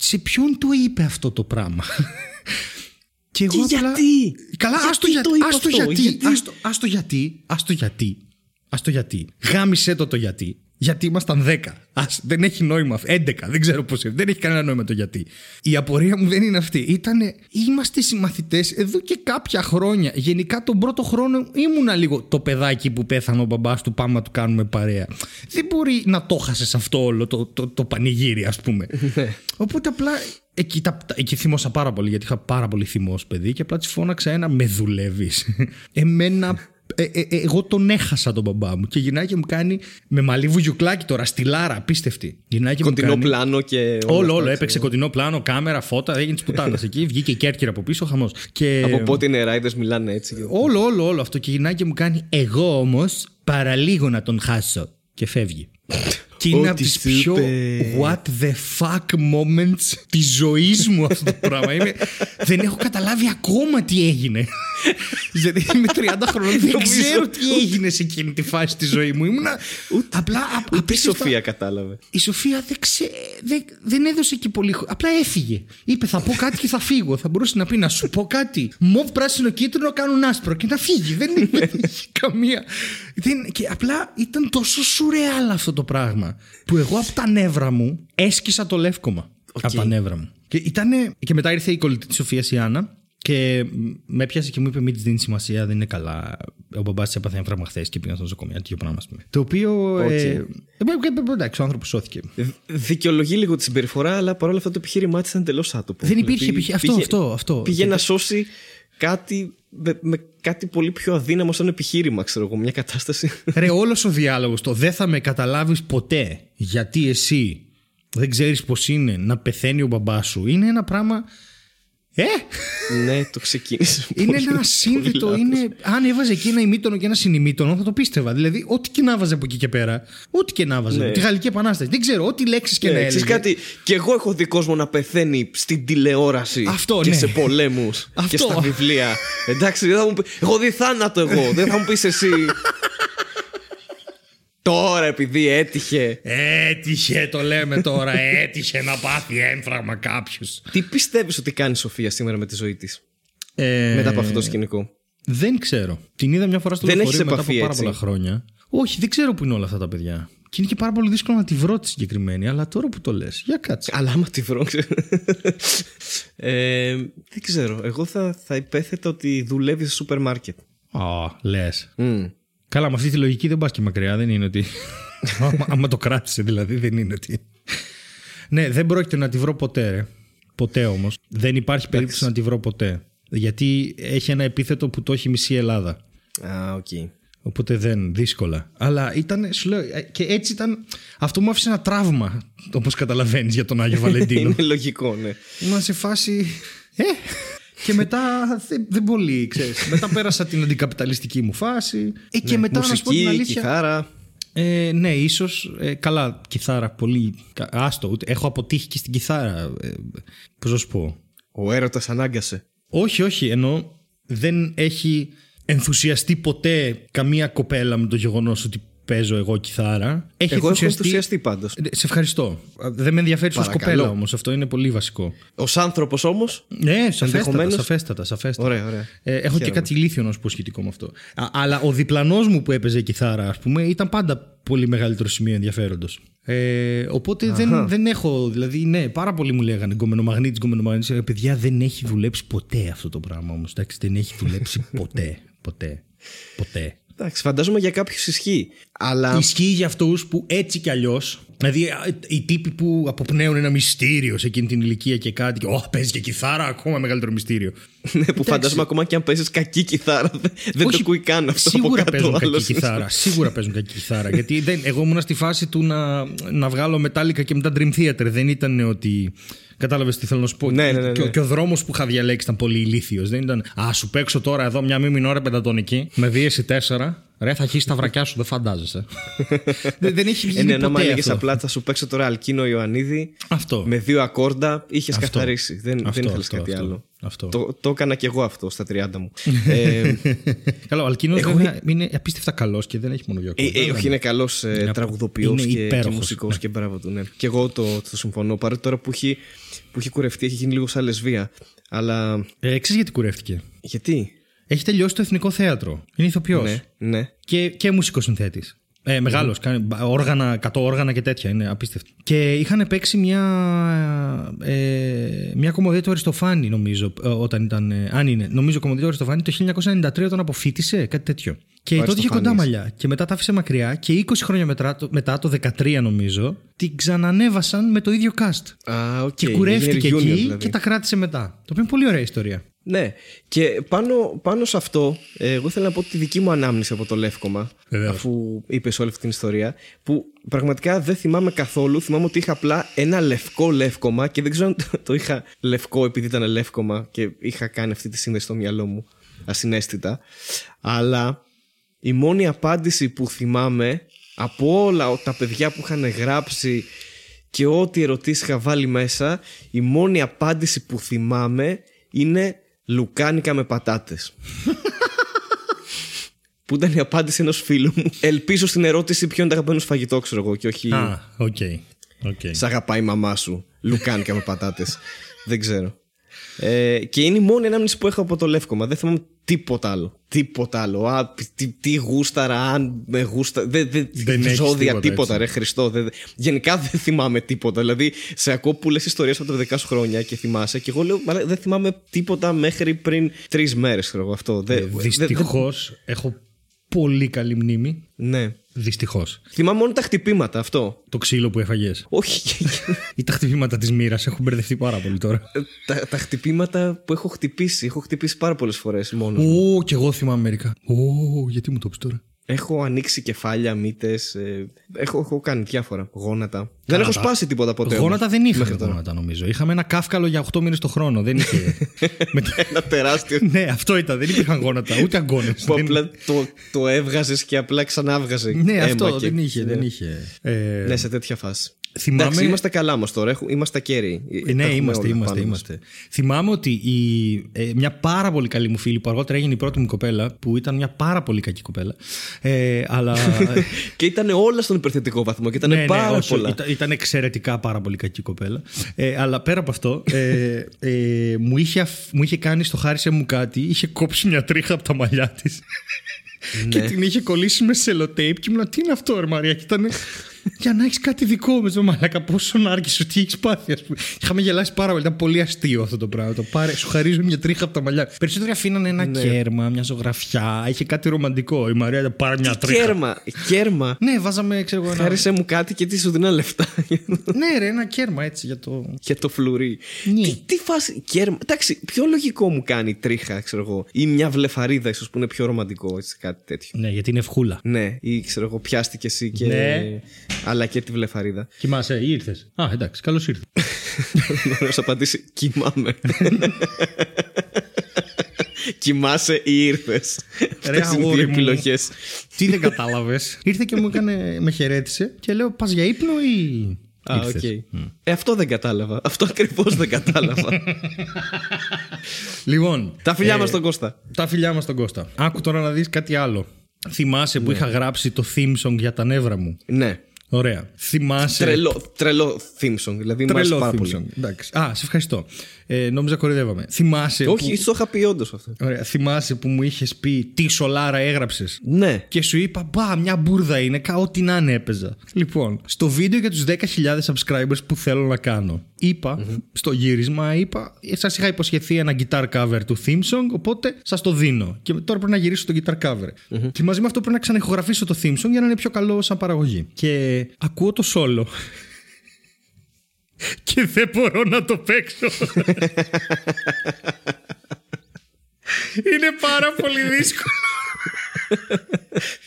B: Σε ποιον το είπε αυτό το πράγμα; [LAUGHS] Και εγώ
A: Και
B: απλά...
A: γιατί;
B: Καλά,
A: Γιατί
B: άστο γιατί.
A: το είπε
B: Άστο
A: αυτό,
B: γιατί.
A: γιατί;
B: Άστο, άστο γιατί. Άστο γιατί. Άστο γιατί. Γάμισε το το γιατί. Γιατί ήμασταν 10. Ας, δεν έχει νόημα. 11. Δεν ξέρω πώς είναι. Δεν έχει κανένα νόημα το γιατί. Η απορία μου δεν είναι αυτή. Ήτανε, είμαστε συμμαθητές εδώ και κάποια χρόνια. Γενικά τον πρώτο χρόνο ήμουνα λίγο το παιδάκι που πέθανε ο μπαμπάς του. Πάμε να του κάνουμε παρέα. Δεν μπορεί να το χάσει αυτό όλο το, το, το πανηγύρι, ας πούμε. Οπότε απλά εκεί, τα, τα- εκεί θυμώσα πάρα πολύ γιατί είχα πάρα πολύ θυμό ως παιδί και απλά της φώναξα ένα με δουλεύεις. [LAUGHS] Εμένα. Ε, ε, ε, εγώ τον έχασα τον μπαμπά μου και γυρνάει και μου κάνει με μαλλί βουγιουκλάκι τώρα, στυλάρα, απίστευτη. Γυρνάει και μου
A: Κοντινό
B: κάνει-
A: πλάνο και. όλα
B: Όλο,
A: αυτά,
B: όλο.
A: ξέρω.
B: Έπαιξε κοντινό πλάνο, κάμερα, φώτα, έγινε της πουτάνας [LAUGHS] εκεί. Βγήκε η Κέρκυρα από πίσω, χαμός. Και...
A: Από πότε οι νεράιδε μιλάνε έτσι.
B: Όλο, όλο, όλο αυτό. Και γυρνάει και μου κάνει Εγώ όμως παραλίγο να τον χάσω. Και φεύγει. [LAUGHS] Και είναι
A: Ό,τι
B: από τις
A: σου
B: πιο
A: είπε.
B: what the fuck moments της ζωής μου αυτό το πράγμα. Είμαι, δεν έχω καταλάβει ακόμα τι έγινε. Δηλαδή είμαι 30 χρονών, δεν
A: Νομίζω.
B: ξέρω τι έγινε σε εκείνη τη φάση της ζωής μου. Ήμουνα απλά α-
A: Ούτε η
B: απίστευτα-
A: Σοφία κατάλαβε.
B: η Σοφία δεν, ξέ... δεν, δεν έδωσε εκεί πολύ. χ- Απλά έφυγε. Είπε θα πω κάτι και θα φύγω. Θα μπορούσε να πει να σου πω κάτι. Μοβ πράσινο κίτρινο κάνουν άσπρο και να φύγει. Δεν δεν είχε καμία. Δεν... Και απλά ήταν τόσο σουρεάλ αυτό το πράγμα. Που εγώ από τα νεύρα μου έσκυσα το λεύκομα. Από τα νεύρα μου. Και, ήτανε... και μετά ήρθε η κολλητή της Σοφίας η Άννα. Και με έπιασε και μου είπε: Μην της δίνεις σημασία, δεν είναι καλά. Ο μπαμπάς της έπαθε έμφραγμα χθες και πήγα στο νοσοκομείο. Τέτοιο πράγμα, ας πούμε. Το οποίο. Ε, ε, ε, ε, εντάξει, ο άνθρωπος σώθηκε.
A: Δ- Δικαιολογεί λίγο τη συμπεριφορά, αλλά παρόλα αυτά το επιχείρημά της ήταν εντελώς άτομο.
B: Δεν υπήρχε επιχει- αυτό, αυτό, αυτό.
A: Πήγε
B: Και-
A: να σώσει κάτι με, με κάτι πολύ πιο αδύναμο σαν επιχείρημα, ξέρω εγώ, μια κατάσταση.
B: Ρε, όλος ο διάλογος το δεν θα με καταλάβεις ποτέ γιατί εσύ δεν ξέρεις πώς είναι να πεθαίνει ο μπαμπάς σου είναι ένα πράγμα. Ε!
A: ναι, το ξεκίνησε.
B: Είναι
A: πολύ-
B: ένα
A: πολύ
B: ασύνδετο.
A: λάθος.
B: Είναι, αν έβαζε εκεί ένα ημίτονο και ένα συνημίτονο, θα το πίστευα. Δηλαδή, ό,τι και να βάζε από εκεί και πέρα. Ό,τι και να βάζε.
A: Ναι.
B: Τη Γαλλική Επανάσταση. Δεν ξέρω, ό,τι λέξεις και
A: Ναι,
B: να
A: ξέρεις
B: έλεγε.
A: κάτι, και εγώ έχω δει κόσμο να πεθαίνει στην τηλεόραση
B: Αυτό,
A: και
B: ναι.
A: σε πολέμους
B: Αυτό.
A: και στα βιβλία. Εντάξει, δεν θα μου πει. Εγώ δει θάνατο εγώ, δεν θα μου πεις εσύ. [LAUGHS] Τώρα επειδή έτυχε.
B: Έτυχε, το λέμε τώρα. Έτυχε να πάθει έμφραγμα κάποιος.
A: Τι πιστεύεις ότι κάνει η Σοφία σήμερα με τη ζωή της,
B: Ε,
A: μετά από αυτό το σκηνικό.
B: Δεν ξέρω. Την είδα μια φορά στο
A: Δεν
B: λεωφορείο
A: έχεις
B: μετά από
A: επαφή,
B: πάρα
A: έτσι;
B: πολλά χρόνια. Όχι, δεν ξέρω που είναι όλα αυτά τα παιδιά. Και είναι και πάρα πολύ δύσκολο να τη βρω τη συγκεκριμένη. Αλλά τώρα που το λες, για κάτσε.
A: Αλλά άμα τη βρω. ξέρω. ε, δεν ξέρω. Εγώ θα, θα υπέθετα ότι δουλεύει σε σούπερ μάρκετ.
B: Α, λες.
A: Μμ.
B: Καλά, με αυτή τη λογική δεν πας και μακριά. Δεν είναι ότι. [LAUGHS] άμα, άμα το κράτησε, δηλαδή, δεν είναι ότι. ναι, δεν πρόκειται να τη βρω ποτέ, ρε. Ποτέ όμως. Δεν υπάρχει περίπτωση να τη βρω ποτέ. Γιατί έχει ένα επίθετο που το έχει μισή Ελλάδα.
A: Α, οκ.
B: Οπότε δεν, δύσκολα. Αλλά ήταν, σου λέω, ε, και έτσι ήταν. Αυτό μου άφησε ένα τραύμα, όπως καταλαβαίνεις, για τον Άγιο [LAUGHS] Βαλεντίνο.
A: Είναι λογικό, ναι.
B: Ήμουν σε φάση. Ε! Και μετά δεν, δεν πολύ, ξέρεις. μετά πέρασα την αντικαπιταλιστική μου φάση. Ε, και μετά να σου πω την
A: Μουσική,
B: αλήθεια.
A: κιθάρα.
B: Ε, ναι, ίσως. Ε, καλά, κιθάρα πολύ. κα- Άστο, ούτε, έχω αποτύχει και στην κιθάρα. Ε, Πώς να σου πω;
A: Ο έρωτας ανάγκασε.
B: Όχι, όχι, ενώ δεν έχει ενθουσιαστεί ποτέ καμία κοπέλα με το γεγονός ότι παίζω εγώ κιθάρα. Έχει
A: Εγώ έχω ενθουσιαστεί πάντως.
B: Ε, Σε ευχαριστώ. Δεν με ενδιαφέρει ω
A: Παρακαλώ.
B: κοπέλα όμως. Αυτό είναι πολύ βασικό.
A: Ως άνθρωπος όμως,
B: Ναι, σαφέστατα.
A: Ενδεχομένως.
B: Σαφέστατα, σαφέστατα.
A: Ωραία, ωραία.
B: Ε, έχω και
A: Χαίρομαι.
B: κάτι ηλίθιο να σου πω σχετικό με αυτό. Α, αλλά ο διπλανός μου που έπαιζε κιθάρα, ας πούμε, ήταν πάντα πολύ μεγαλύτερο σημείο ενδιαφέροντος. Ε, οπότε δεν, δεν έχω. Δηλαδή, ναι, πάρα πολλοί μου λέγανε γκομενομαγνήτης, γκομενομαγνήτης. Ε, παιδιά, δεν έχει δουλέψει ποτέ αυτό το πράγμα όμως. Εντάξει, δεν έχει δουλέψει [LAUGHS] ποτέ. Ποτέ. Ποτέ.
A: Εντάξει, φαντάζομαι για κάποιους ισχύει. Αλλά
B: Ισχύει για αυτούς που έτσι κι αλλιώς. Δηλαδή, α, οι τύποι που αποπνέουν ένα μυστήριο σε εκείνη την ηλικία και κάτι. Και, Ω, παίζεις και κιθάρα, ακόμα μεγαλύτερο μυστήριο.
A: ναι, που φαντάζομαι ακόμα και αν παίζεις κακή κιθάρα δεν, δεν το
B: Όχι,
A: ακούει καν αυτό
B: Σίγουρα
A: από κάτω.
B: παίζουν κακή
A: άλλος.
B: κιθάρα. Σίγουρα παίζουν κακή κιθάρα. γιατί δεν, εγώ ήμουν στη φάση του να, να βγάλω μετάλλικα και μετά Dream Theater. Δεν ήταν ότι. Κατάλαβες τι θέλω να σου πω;
A: Ναι, ναι, ναι,
B: Και, ο-
A: ναι.
B: και ο δρόμος που είχα διαλέξει ήταν πολύ ηλίθιος. Δεν ήταν. Α, σου παίξω τώρα εδώ μια μήνυ ώρα πεντατονική με δίεση τέσσερα. Ρε, θα χύσει τα βρακιά σου, δεν φαντάζεσαι. [LAUGHS] δεν, δεν έχει
A: Ε,
B: γίνει
A: ναι, να μου
B: ποτέ
A: έλεγε
B: αυτό.
A: απλά θα σου παίξω τώρα Αλκίνο Ιωαννίδη
B: Αυτό.
A: με δύο ακόρντα, είχες
B: Αυτό.
A: καθαρίσει. Δεν,
B: Αυτό,
A: δεν ήθελες
B: αυτό,
A: κάτι
B: αυτό.
A: άλλο.
B: Αυτό.
A: Το, το έκανα κι εγώ αυτό στα 30 μου. [LAUGHS] ε,
B: Καλό, ο Αλκίνος
A: Εγώ-
B: βέβαια είναι απίστευτα καλός και δεν έχει μόνο δύο
A: ε,
B: ακόρτα.
A: ε, όχι, είναι καλός ε,
B: Είναι-
A: τραγουδοποιός
B: είναι
A: και, και
B: υπέροχος,
A: μουσικός
B: ναι.
A: και μπράβο του. Ναι. Και εγώ το, το συμφωνώ. Παρότι τώρα που έχει, που έχει κουρευτεί, έχει γίνει λίγο σαν λεσβία. Αλλά
B: Ε, ξέρεις γιατί κουρεύτηκε;
A: γιατί;
B: Έχει τελειώσει το Εθνικό Θέατρο. Είναι ηθοποιός.
A: Ναι, ναι.
B: Και, και μουσικοσυνθέτης. Ε, Μεγάλος. Κάνει μπα- όργανα, 100 όργανα και τέτοια. Είναι απίστευτο. Και είχαν παίξει μια, ε, μια κωμωδία του Αριστοφάνη, νομίζω. ε, Όταν ήταν. ε, αν είναι. Νομίζω κωμωδία του Αριστοφάνη το 1993 όταν αποφοίτησε, κάτι τέτοιο. Και
A: Ο
B: τότε είχε κοντά
A: Αριστοφάνης.
B: μαλλιά. Και μετά τα άφησε μακριά. Και 20 χρόνια μετά, το- μετά το 13 νομίζω, την ξανανέβασαν με το ίδιο cast.
A: Α, οκ.
B: Και κουρεύτηκε
A: Έγινε
B: εκεί
A: reunion, δηλαδή.
B: και τα κράτησε μετά. Το οποίο είναι πολύ ωραία ιστορία.
A: Ναι. Και πάνω, πάνω σε αυτό, ε, εγώ ήθελα να πω τη δική μου ανάμνηση από το Λεύκομα.
B: Βεβαίως.
A: Αφού είπες όλη αυτή την ιστορία. Που πραγματικά δεν θυμάμαι καθόλου. Θυμάμαι ότι είχα απλά ένα λευκό λεύκομα και δεν ξέρω αν το, το είχα λευκό επειδή ήταν λεύκομα και είχα κάνει αυτή τη σύνδεση στο μυαλό μου ασυναίσθητα. Αλλά η μόνη απάντηση που θυμάμαι από όλα τα παιδιά που είχαν γράψει και ό,τι ερωτήσεις είχα βάλει μέσα, η μόνη απάντηση που θυμάμαι είναι λουκάνικα με πατάτες. [LAUGHS] που ήταν η απάντηση ενός φίλου μου. Ελπίζω στην ερώτηση ποιο είναι το αγαπημένο σου φαγητό, ξέρω εγώ, και όχι
B: Α, οκ. οκ.
A: Σ' αγαπάει η μαμά σου. Λουκάνικα με πατάτες. Δεν ξέρω. Ε, και είναι η μόνη ανάμνηση που έχω από το λεύκομα. Δεν θυμάμαι τίποτα άλλο. Τίποτα άλλο. Α, τι, τι γούσταρα, αν με γούστα. Δεν, δεν,
B: Δεν έχεις
A: ζώδια,
B: τίποτα,
A: τίποτα,
B: έτσι.
A: ρε Χριστό. Δεν, γενικά δεν θυμάμαι τίποτα. Δηλαδή, σε ακούω που λε ιστορίες από τα δικά σου χρόνια και θυμάσαι. Και εγώ λέω, «Μα δεν θυμάμαι τίποτα μέχρι πριν τρεις μέρες, ξέρω εγώ αυτό. Δεν- δεν-
B: Δυστυχώς έχω πολύ καλή μνήμη.
A: Ναι.
B: Δυστυχώς.
A: Θυμάμαι μόνο τα χτυπήματα, αυτό.
B: Το ξύλο που έφαγες.
A: Όχι.
B: ή τα χτυπήματα της μοίρας. Έχω μπερδευτεί πάρα πολύ τώρα.
A: τα, τα χτυπήματα που έχω χτυπήσει. Έχω χτυπήσει πάρα πολλές φορές μόνο.
B: Ω, κι εγώ θυμάμαι μερικά. Ω, γιατί μου το πεις τώρα.
A: Έχω ανοίξει κεφάλια, μύτες. έχω, έχω κάνει διάφορα. Γόνατα. δεν έχω
B: τα-
A: σπάσει τίποτα ποτέ.
B: Γόνατα
A: όμως,
B: δεν είχαμε
A: μέχρι τώρα.
B: γόνατα νομίζω. Είχαμε ένα κάφκαλο για 8 μήνες το χρόνο. Δεν είχε. [LAUGHS] Μετά-
A: Ένα τεράστιο.
B: ναι, αυτό ήταν. Δεν υπήρχαν γόνατα. Ούτε αγκώνες.
A: που απλά το, το έβγαζες και απλά ξανάβγαζε.
B: Ναι,
A: αίμα
B: αυτό
A: και-
B: δεν είχε. Δεν είχε. Ε,
A: Ναι, σε τέτοια φάση.
B: Θυμάμαι-
A: Εντάξει, είμαστε καλά μα τώρα. Έχουμε, είμαστε κέρυοι.
B: Ε,
A: Τα
B: Ναι,
A: έχουμε
B: είμαστε,
A: όλα
B: είμαστε,
A: πάνω μας.
B: είμαστε. Θυμάμαι ότι η, ε, μια πάρα πολύ καλή μου φίλη που αργότερα έγινε η πρώτη μου κοπέλα, που ήταν μια πάρα πολύ κακή κοπέλα. Ε, αλλά. [LAUGHS]
A: και ήταν όλα στον υπερθετικό βαθμό και ήταν
B: ναι, ναι,
A: πάρα
B: όχι,
A: πολλά.
B: Ήταν, ήταν εξαιρετικά πάρα πολύ κακή κοπέλα. Ε, αλλά πέρα από αυτό, ε, ε, μου, είχε, αφ- μου είχε κάνει στο χάρισε μου κάτι, είχε κόψει μια τρίχα από τα μαλλιά της.
A: Ναι.
B: και την είχε κολλήσει με σελοτέιπ και ήμουν τι είναι αυτό ρε Μαρία και ήταν για να έχεις κάτι δικό με το μαλάκα. Πόσο να άρχισε ότι έχεις πάθει, ας πούμε. Είχαμε γελάσει πάρα πολύ. Ήταν πολύ αστείο αυτό το πράγμα. Το πάρε, σου χαρίζουν μια τρίχα από τα μαλλιά. Περισσότεροι αφήνανε ένα
A: Ναι.
B: κέρμα, μια ζωγραφιά. Είχε κάτι ρομαντικό. Η Μαρία ήταν πάρε μια τρίχα.
A: Κέρμα, κέρμα.
B: Ναι, βάζαμε, ξέρω εγώ. Ένα...
A: Χάρισε μου κάτι και τι σου δίνα λεφτά
B: Ναι, ρε, ένα κέρμα έτσι για το.
A: για το φλουρί.
B: Ναι.
A: Τι, τι φάση. Κέρμα. Εντάξει, πιο λογικό μου κάνει η τρίχα, ξέρω εγώ. Ή μια βλεφαρίδα, ίσως που είναι πιο ρομαντικό, έτσι, κάτι τέτοιο.
B: Ναι, γιατί είναι ευχούλα.
A: Ναι, ή ξέρω εγώ, πιάστηκες εσύ και.
B: Ναι.
A: Αλλά και τη βλεφαρίδα.
B: Κοιμάσαι ή ήρθες. Α, εντάξει, καλώς ήρθες. [LAUGHS]
A: Να σου απαντήσει, κοιμάμαι. [LAUGHS] Κοιμάσαι ή ήρθες.
B: Ρε,
A: Αυτές είναι οι
B: αγόρι
A: δύο
B: μου.
A: επιλογές.
B: Τι δεν κατάλαβες. Ήρθε και μου έκανε, με χαιρέτησε και λέω: Πας για ύπνο ή.
A: Α,
B: ήρθες;»
A: οκ. Ε, αυτό δεν κατάλαβα. Αυτό ακριβώς δεν κατάλαβα. [LAUGHS]
B: Λοιπόν.
A: Τα φιλιά
B: ε,
A: μας στον Κώστα.
B: Τα φιλιά μας στον Κώστα. Άκου τώρα να δεις κάτι άλλο. Θυμάσαι που είχα γράψει το theme song για τα νεύρα μου;
A: Ναι.
B: Ωραία. Θυμάσαι.
A: Τρελό, τρελό theme song. Δηλαδή μου αρέσει
B: Τρελό
A: πάρα
B: theme
A: πολύ.
B: song. Εντάξει. Α, σε ευχαριστώ. Ε, νόμιζα κορυδεύαμε. Θυμάσαι.
A: Όχι,
B: Που...
A: το είχα πει όντως αυτό.
B: Ωραία. Θυμάσαι που μου είχες πει τι σολάρα έγραψες.
A: Ναι.
B: Και σου είπα, μπα, μια μπουρδα είναι, κα, ό,τι να είναι έπαιζα. Λοιπόν, στο βίντεο για τους 10.000 subscribers που θέλω να κάνω, είπα, στο γύρισμα, είπα, σας είχα υποσχεθεί ένα guitar cover του theme song, οπότε σας το δίνω. Και τώρα πρέπει να γυρίσω το guitar cover. Και μαζί με αυτό πρέπει να ξαναεχογραφήσω το theme song για να είναι πιο καλό σαν παραγωγή. Και ακούω το solo. Και δεν μπορώ να το παίξω. Είναι πάρα πολύ δύσκολο.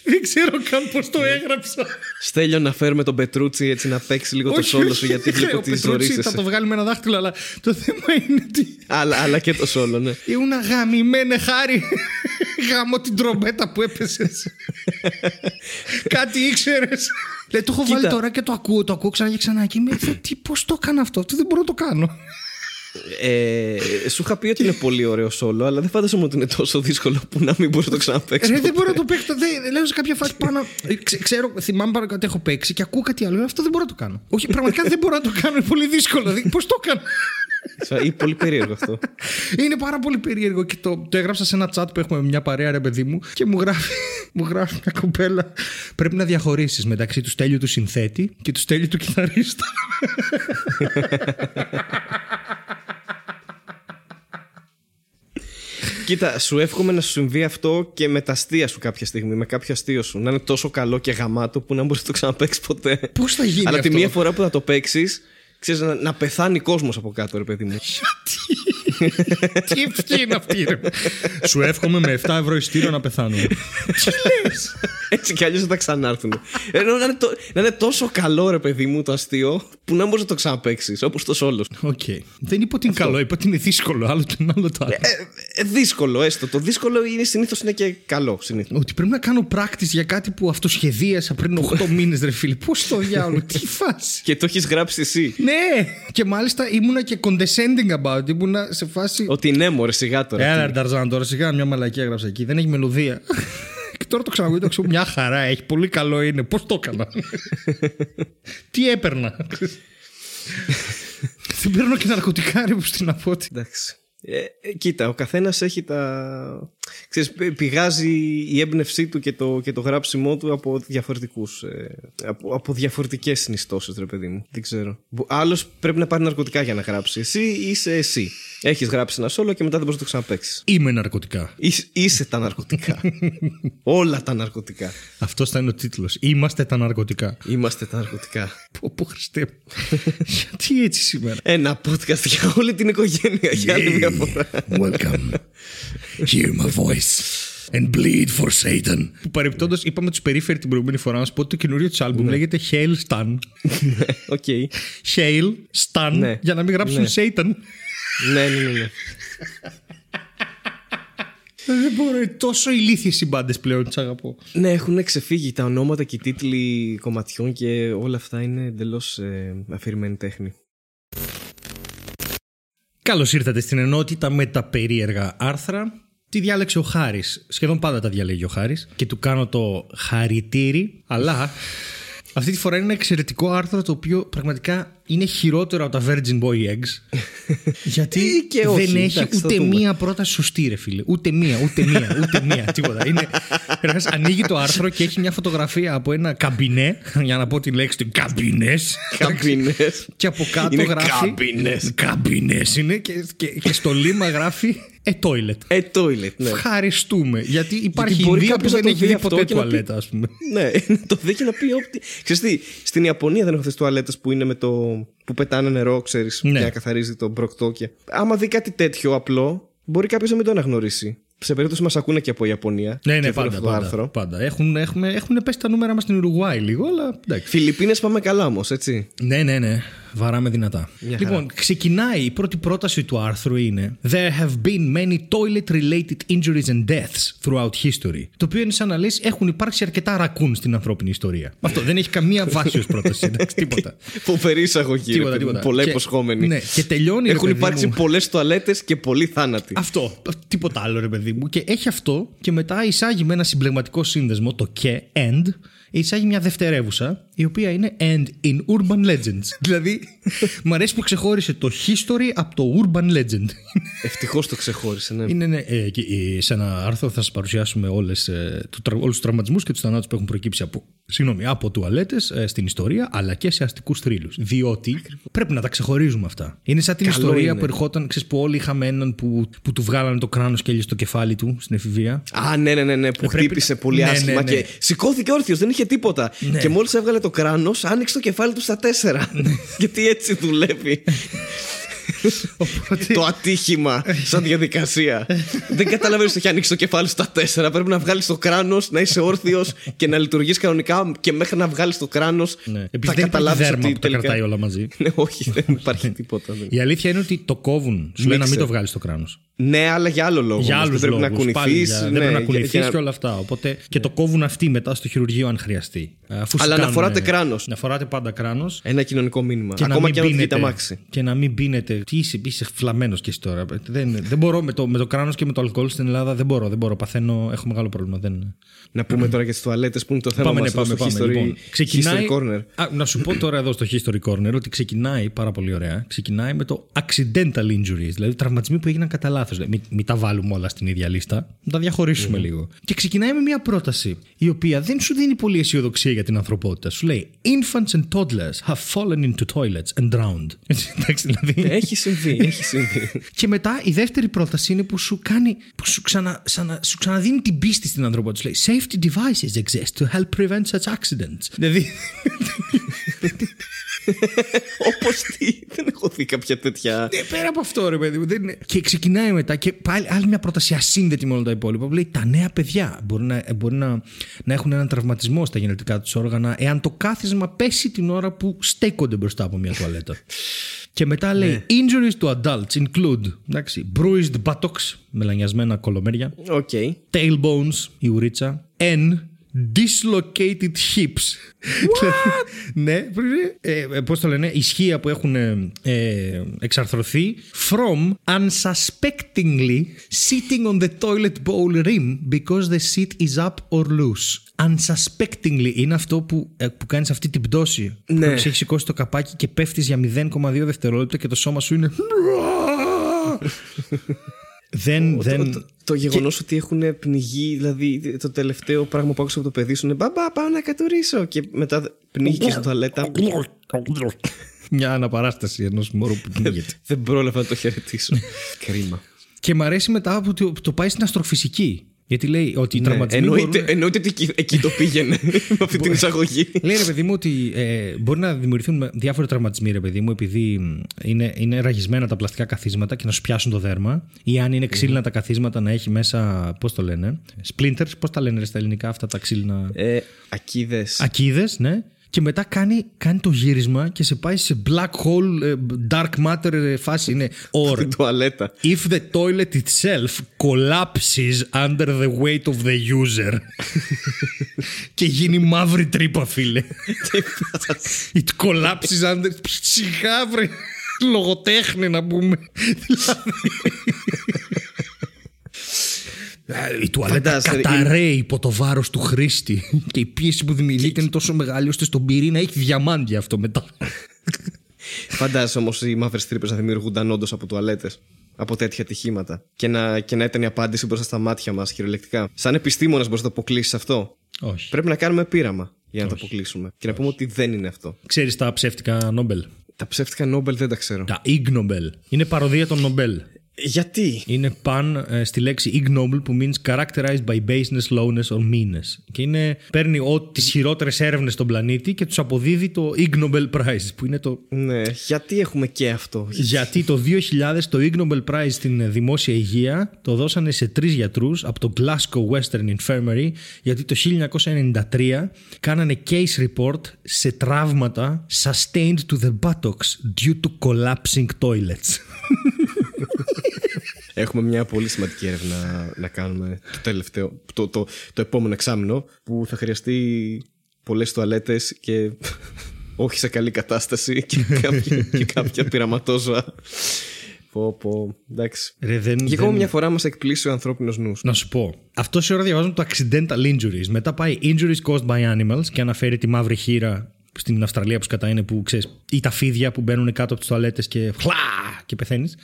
B: Δεν ξέρω καν πώς το έγραψα.
A: Στέλιο να φέρουμε τον Πετρούτσι έτσι να παίξει λίγο το
B: Όχι,
A: σόλο
B: όχι,
A: σου γιατί
B: όχι,
A: βλέπω
B: ο
A: ότι
B: Πετρούτσι Θα
A: ζορίζεσαι.
B: το βγάλει με ένα δάχτυλο, αλλά το θέμα είναι ότι
A: Αλλά, αλλά και το σόλο, ναι.
B: ήμουν αγαμημένε χάρη. Γάμω την τρομπέτα που έπεσες. [LAUGHS] Κάτι ήξερες. Λέει, το έχω βάλει
A: Κοίτα.
B: τώρα και το ακούω, το ακούω ξανά και ξανά. Και είμαι, «Θε, τι, πώς το έκανα αυτό, αυτό δεν μπορώ να το κάνω.
A: Ε, σου είχα πει ότι είναι πολύ ωραίο σόλο, αλλά δεν φαντάζομαι ότι είναι τόσο δύσκολο που να μην μπορεί να το ξαναπέξει.
B: Ρε, δεν μπορώ να το παίξω. Δεν, λέω σε κάποια φάση πάνω. ε, ξε- ξέρω, θυμάμαι πάρα ότι έχω παίξει και ακούω κάτι άλλο. Λέω, Αυτό δεν μπορώ να το κάνω. Όχι, πραγματικά δεν μπορώ να το κάνω. Είναι πολύ δύσκολο. Πώς το έκανα;
A: Ή πολύ περίεργο αυτό.
B: Είναι πάρα πολύ περίεργο και το, το έγραψα σε ένα chat που έχουμε με μια παρέα, ρε παιδί μου, και μου γράφει, μου γράφει μια κοπέλα. Πρέπει να διαχωρίσεις μεταξύ του στέλιου του συνθέτη και του στέλιου του κιθαρίστα.
A: Κοίτα, σου εύχομαι να σου συμβεί αυτό και με τα αστεία σου κάποια στιγμή, με κάποιο αστείο σου. Να είναι τόσο καλό και γαμάτο που να μπορεί να το ξαναπέξει ποτέ.
B: Πώς θα γίνει
A: Αλλά
B: αυτό;
A: τη μία φορά που θα το παίξεις, ξέρεις να, να πεθάνει κόσμος από κάτω, ρε παιδί μου.
B: Τι ευχή είναι αυτή, ρε. Σου εύχομαι με 7 ευρώ εισιτήριο να πεθάνω. Τι λες;
A: Έτσι κι αλλιώς δεν θα ξανάρθουν. Ενώ να είναι, το- να είναι τόσο καλό, ρε παιδί μου, το αστείο, που να μπορείς να το ξαναπαίξει, όπως το σόλος.
B: Οκ. Δεν είπα ότι είναι καλό, είπα ότι είναι δύσκολο. Άλλο το ένα, άλλο το άλλο.
A: Ε, ε, δύσκολο, έστω. Το δύσκολο είναι συνήθως είναι και καλό. Συνήθως.
B: Ότι πρέπει να κάνω practice για κάτι που αυτοσχεδίασα πριν 8 [LAUGHS] μήνες, ρε φίλε. Πώς το διάλογο, τι φάση.
A: Και το έχεις γράψει εσύ.
B: Ναι! Και μάλιστα ήμουνα και condescending about it. Ήμουνα σε φάση.
A: Ότι ναι, μωρέ, σιγά τώρα.
B: Έλα,
A: Τι-
B: ρε Ταρζάν, τώρα σιγά μια μαλακία έγραψα εκεί. Δεν έχει μελωδία. και τώρα το ξανακούω, το ξέρω, μια χαρά έχει. Πολύ καλό είναι. Πώς το έκανα; Τι έπαιρνα; Δεν παίρνω και ναρκωτικά, ρε, που στην απότη.
A: Εντάξει. Ε, ε, κοίτα, ο καθένας έχει τα. Ξέρεις, πη- πηγάζει η έμπνευσή του και το, και το γράψιμό του από διαφορετικούς. Ε, από, από διαφορετικές συνιστώσεις, ρε παιδί μου. Δεν ξέρω. Άλλος πρέπει να πάρει ναρκωτικά για να γράψει. Εσύ είσαι εσύ. Έχεις γράψει ένα σόλο και μετά δεν μπορείς να το ξαναπέξει.
B: Είμαι ναρκωτικά.
A: Είσαι, είσαι τα ναρκωτικά. [LAUGHS] Όλα τα ναρκωτικά.
B: Αυτός θα είναι ο τίτλος. Είμαστε τα ναρκωτικά.
A: Είμαστε τα ναρκωτικά.
B: Πω, πω, Χριστέ μου. [LAUGHS] Γιατί έτσι σήμερα;
A: Ένα podcast για όλη την οικογένεια για άλλη μια φορά.
B: Welcome. Hear my voice. [LAUGHS] And bleed for Satan. Που παρεπτόντως είπαμε τους Periphery την προηγούμενη φορά να σου πω ότι το καινούριο τους άλμπουμ λέγεται Hail Stan. [LAUGHS]
A: Οκ.
B: Hail Stan.
A: Ναι.
B: Για να μην γράψουν
A: Ναι.
B: Satan.
A: Ναι, ναι, ναι. ναι.
B: Δεν μπορώ. Είναι τόσο ηλίθιες οι μπάντες πλέον. Τι αγαπώ.
A: Ναι, έχουν ξεφύγει τα ονόματα και οι τίτλοι κομματιών και όλα αυτά είναι εντελώς ε, αφηρημένη τέχνη.
B: Καλώς ήρθατε στην ενότητα με τα περίεργα άρθρα. Τι διάλεξε ο Χάρης; Σχεδόν πάντα τα διαλέγει ο Χάρης και του κάνω το χαρητήρι. Αλλά αυτή τη φορά είναι ένα εξαιρετικό άρθρο το οποίο πραγματικά είναι χειρότερο από τα Virgin Boy Eggs. [LAUGHS] γιατί;
A: Ή και όχι,
B: δεν έχει
A: εντάξει, θα
B: ούτε
A: δούμε.
B: μία πρόταση σωστή, ρε φίλε. Ούτε μία, ούτε μία, ούτε μία. τίποτα. Είναι Καταρχάς, ανοίγει το άρθρο και έχει μια φωτογραφία από ένα καμπινέ. Για να πω τη λέξη του καμπινές.
A: Καμπίνε.
B: Και από κάτω
A: Είναι
B: γράφει.
A: καμπίνες.
B: Καμπινές είναι και, και, και στο λίμα γράφει A toilet.
A: Ε, toilet, ναι.
B: Ευχαριστούμε. Γιατί υπάρχει
A: Γιατί μπορεί
B: Ινδία που
A: κάποιος να
B: δεν
A: το
B: έχει
A: δει
B: δει
A: αυτό
B: ποτέ
A: και να πει-
B: τουαλέτα, ας πούμε.
A: Ναι, [LAUGHS] να το δει και να πει ότι. Ξέρεις τι, στην Ιαπωνία δεν έχω θες τουαλέτες που είναι με το. Που πετάνε νερό, ξέρεις,
B: Ναι.
A: για να καθαρίζει το μπροκτόκια. Άμα δει κάτι τέτοιο απλό, μπορεί κάποιος να μην το αναγνωρίσει. Σε περίπτωση μας ακούνε και από Ιαπωνία.
B: Ναι, ναι,
A: και
B: πάντα.
A: αυτό το
B: πάντα,
A: άρθρο.
B: πάντα. Έχουν, έχουμε, έχουν πέσει τα νούμερα μας στην Ουρουγουάη λίγο, αλλά εντάξει.
A: Φιλιππίνες πάμε καλά όμως, έτσι.
B: Ναι, ναι, ναι. Βαράμε δυνατά.
A: Μια χαρά.
B: λοιπόν, ξεκινάει η πρώτη πρόταση του άρθρου είναι There have been many toilet-related injuries and deaths throughout history. Το οποίο είναι σαν να λες έχουν υπάρξει αρκετά ρακούν στην ανθρώπινη ιστορία. Αυτό δεν έχει καμία βάση ως πρόταση. εντάξει, τίποτα. [LAUGHS]
A: Φοβερή εισαγωγή.
B: Τίποτα,
A: ρε παιδί μου,
B: τίποτα.
A: Πολλά
B: Και-
A: υποσχόμενη.
B: ναι, και τελειώνει, ρε
A: Έχουν
B: παιδί
A: υπάρξει
B: μου.
A: πολλές τουαλέτες και πολλοί θάνατοι.
B: Αυτό. Τίποτα άλλο, ρε παιδί μου. Και έχει αυτό και μετά εισάγει με ένα συμπλεγματικό σύνδεσμο, το και, and, εισάγει μια δευτερεύουσα, η οποία είναι and in urban legends. [LAUGHS] δηλαδή, μου αρέσει που ξεχώρισε το history από το urban legend.
A: Ευτυχώς το ξεχώρισε, ναι.
B: είναι, ναι, ε, και, ε, σε ένα άρθρο θα σας παρουσιάσουμε όλες, ε, του, τρα- όλους τους τραυματισμούς και τους θανάτους που έχουν προκύψει από, συγγνώμη, από τουαλέτες ε, στην ιστορία, αλλά και σε αστικούς θρύλους. Διότι πρέπει να τα ξεχωρίζουμε αυτά. Είναι σαν την
A: Καλό
B: ιστορία
A: είναι.
B: που ερχόταν, ξέρεις, που όλοι είχαμε έναν που, που του βγάλανε το κράνος και έλυε στο κεφάλι του στην εφηβεία.
A: Α, ναι, ναι, ναι, ναι που
B: πρέπει-
A: χτύπησε πολύ
B: Ναι,
A: άσχημα
B: ναι, ναι.
A: και σηκώθηκε όρθιος, δεν είχε τίποτα.
B: Ναι.
A: Και μόλις έβγαλε το κράνος, άνοιξε το κεφάλι του στα τέσσερα. [LAUGHS] Γιατί έτσι δουλεύει. το ατύχημα σαν διαδικασία. δεν καταλαβαίνεις ότι έχει ανοίξει το κεφάλι σου στα τέσσερα. Πρέπει να βγάλεις το κράνος, να είσαι όρθιος και να λειτουργείς κανονικά. Και μέχρι να βγάλεις το κράνος,
B: Ναι.
A: θα
B: Επειδή δεν υπάρχει
A: καταλάβεις
B: δέρμα
A: ότι
B: που τα
A: τελικά.
B: κρατάει όλα μαζί. [LAUGHS]
A: ναι, όχι, δεν υπάρχει τίποτα. δεν.
B: Η αλήθεια είναι ότι το κόβουν. Σου λέει να μην
A: Μίξερ.
B: το βγάλεις το κράνος.
A: Ναι, αλλά για άλλο λόγο.
B: Για
A: όμως.
B: άλλους
A: Δεν πρέπει
B: λόγους.
A: να κουνηθείς.
B: δεν πρέπει να κουνηθείς και όλα αυτά. Οπότε και το κόβουν αυτοί μετά στο χειρουργείο αν χρειαστεί. Αφού σου
A: Αλλά να
B: κάνουν,
A: φοράτε
B: ε,
A: κράνος.
B: Να φοράτε πάντα κράνος.
A: Ένα κοινωνικό μήνυμα.
B: Και να
A: Ακόμα
B: μην
A: και αν οδηγείτε
B: πίνετε-
A: αμάξι.
B: Και να μην πίνετε. Τι είσαι, είσαι φλαμμένος κι εσύ τώρα. Δεν, δεν μπορώ με το, με το κράνος και με το αλκοόλ στην Ελλάδα. Δεν μπορώ, δεν μπορώ. Παθαίνω, έχω μεγάλο πρόβλημα. Δεν...
A: Να πούμε τώρα για τι τουαλέτες που είναι το θέμα
B: Πάμε,
A: μας
B: ναι,
A: εδώ
B: πάμε,
A: στο
B: πάμε.
A: history,
B: Λοιπόν, ξεκινάει...
A: history corner.
B: Α, να σου πω τώρα εδώ στο History Corner ότι ξεκινάει πάρα πολύ ωραία. Ξεκινάει με το accidental injuries, δηλαδή τραυματισμοί που έγιναν κατά λάθος. Δηλαδή, μην, μην τα βάλουμε όλα στην ίδια λίστα, να τα διαχωρίσουμε λίγο. Και ξεκινάει με μια πρόταση η οποία δεν σου δίνει πολύ αισιοδοξία για την ανθρωπότητα. Σου λέει Infants and toddlers have fallen into toilets and drowned. [LAUGHS] Έτσι, εντάξει, δηλαδή.
A: Έχει συμβεί, έχει συμβεί. [LAUGHS]
B: Και μετά η δεύτερη πρόταση είναι που σου κάνει, που σου, ξανα, ξανα- σου ξαναδίνει την πίστη στην ανθρωπότητα. Σου λέει Safety devices exist to help prevent such accidents. [LAUGHS] [LAUGHS] Δηλαδή. [LAUGHS]
A: Όπως τι, δεν έχω δει κάποια τέτοια.
B: Ναι, πέρα από αυτό, ρε παιδί μου. Δεν είναι... Και ξεκινάει μετά και πάλι άλλη μια πρόταση ασύνδετη με όλα τα υπόλοιπα που λέει τα νέα παιδιά μπορεί να, μπορεί να, να έχουν έναν τραυματισμό στα γεννητικά τους όργανα εάν το κάθισμα πέσει την ώρα που στέκονται μπροστά από μια τουαλέτα. [LAUGHS] και μετά λέει Injuries to adults include εντάξει, bruised buttocks, μελανιασμένα κωλομέρια,
A: Οκ.
B: tailbones, η ουρίτσα, N, dislocated hips. [LAUGHS] ναι, πρέπει να- ε, ε, πώς το λένε, ισχύα που έχουν ε, ε, εξαρθρωθεί from unsuspectingly sitting on the toilet bowl rim because the seat is up or loose. Unsuspectingly είναι αυτό που, ε, που κάνεις αυτή την πτώση.
A: Ναι.
B: Που έχεις σηκώσει το καπάκι και πέφτεις για 0,2 δευτερόλεπτα και το σώμα σου είναι... [LAUGHS] δεν, δεν...
A: Το, το γεγονός ότι έχουν πνιγεί, δηλαδή το τελευταίο πράγμα που άκουσα από το παιδί σου είναι Μπαμπά, πάω να κατουρίσω. Και μετά πνίγηκε στην τουαλέτα.
B: Μια αναπαράσταση ενός μωρού που πνίγεται.
A: Δεν πρόλαβα να το χαιρετήσω. [LAUGHS] Κρίμα.
B: και μ' αρέσει μετά που το, το πάει στην αστροφυσική. Γιατί λέει ότι οι
A: Ναι,
B: τραυματισμοί.
A: εννοείται,
B: μπορούν-
A: εννοείται ότι εκεί, εκεί το πήγαινε [LAUGHS] με αυτή την εισαγωγή.
B: Λέει ρε παιδί μου ότι ε, μπορεί να δημιουργηθούν με- διάφοροι τραυματισμοί, ρε παιδί μου, επειδή μ, είναι, είναι ραγισμένα τα πλαστικά καθίσματα και να σου πιάσουν το δέρμα, ή αν είναι ξύλινα τα καθίσματα να έχει μέσα. Πώς το λένε, splinters, πώς τα λένε ρε, στα ελληνικά αυτά τα ξύλινα;
A: Ε, Ακίδες.
B: Ακίδες, ναι. Και μετά κάνει, κάνει το γύρισμα και σε πάει σε black hole, ε, dark matter ε, φάση. Είναι or
A: Την [LAUGHS] τουαλέτα.
B: if the toilet itself collapses under the weight of the user. [LAUGHS] και γίνει μαύρη τρύπα, φίλε. It collapses under. Σιγά, βρε. Λογοτέχνη να πούμε. Δηλαδή, [LAUGHS] Η τουαλέτα
A: Φαντάζεσαι,
B: καταραίει υπό το βάρος του χρήστη και η πίεση που δημιουργείται είναι τόσο μεγάλη ώστε στον πυρήνα έχει διαμάντια αυτό μετά.
A: Φαντάζεσαι όμως οι μαύρες τρύπες να δημιουργούνταν όντως από τουαλέτες. από τέτοια ατυχήματα. Και να, και να ήταν η απάντηση μπροστά στα μάτια μας, κυριολεκτικά. Σαν επιστήμονας, μπορείς να το αποκλείσεις αυτό;
B: Όχι.
A: Πρέπει να κάνουμε πείραμα για να το αποκλείσουμε. Και να πούμε ότι δεν είναι αυτό.
B: Ξέρεις τα ψεύτικα Νόμπελ;
A: Τα ψεύτικα Νόμπελ δεν τα ξέρω.
B: Τα Ig Nobel. Είναι παροδία των Νομπέλ.
A: Γιατί;
B: Είναι παν ε, στη λέξη ignoble που means characterized by baseness, lowness or meanness. Και είναι, παίρνει ό, τις χειρότερες έρευνες στον πλανήτη και τους αποδίδει το Ig Nobel Prize που είναι το...
A: Ναι, γιατί έχουμε και αυτό;
B: Γιατί το 2000 το Ig Nobel Prize στην δημόσια υγεία το δώσανε σε τρεις γιατρούς από το Glasgow Western Infirmary γιατί το 1993 κάνανε case report σε τραύματα sustained to the buttocks due to collapsing toilets. [LAUGHS]
A: Έχουμε μια πολύ σημαντική έρευνα να κάνουμε το τελευταίο, το, το, το επόμενο εξάμεινο που θα χρειαστεί πολλές τουαλέτες και [LAUGHS] όχι σε καλή κατάσταση και [LAUGHS] κάποια, και κάποια πειραματόζωα. Πω, πω, εντάξει.
B: Ρε, δεν,
A: Και ακόμα
B: δεν-
A: μια φορά μας εκπλήσει ο ανθρώπινος νους.
B: Να σου πω. Αυτό η ώρα διαβάζουμε το accidental injuries. Μετά πάει injuries caused by animals και αναφέρει τη μαύρη χείρα στην Αυστραλία που σκατά είναι που ξέρεις, ή τα φίδια που μπαίνουν κάτω από τις τουαλέτες και χλά και πεθαίνεις.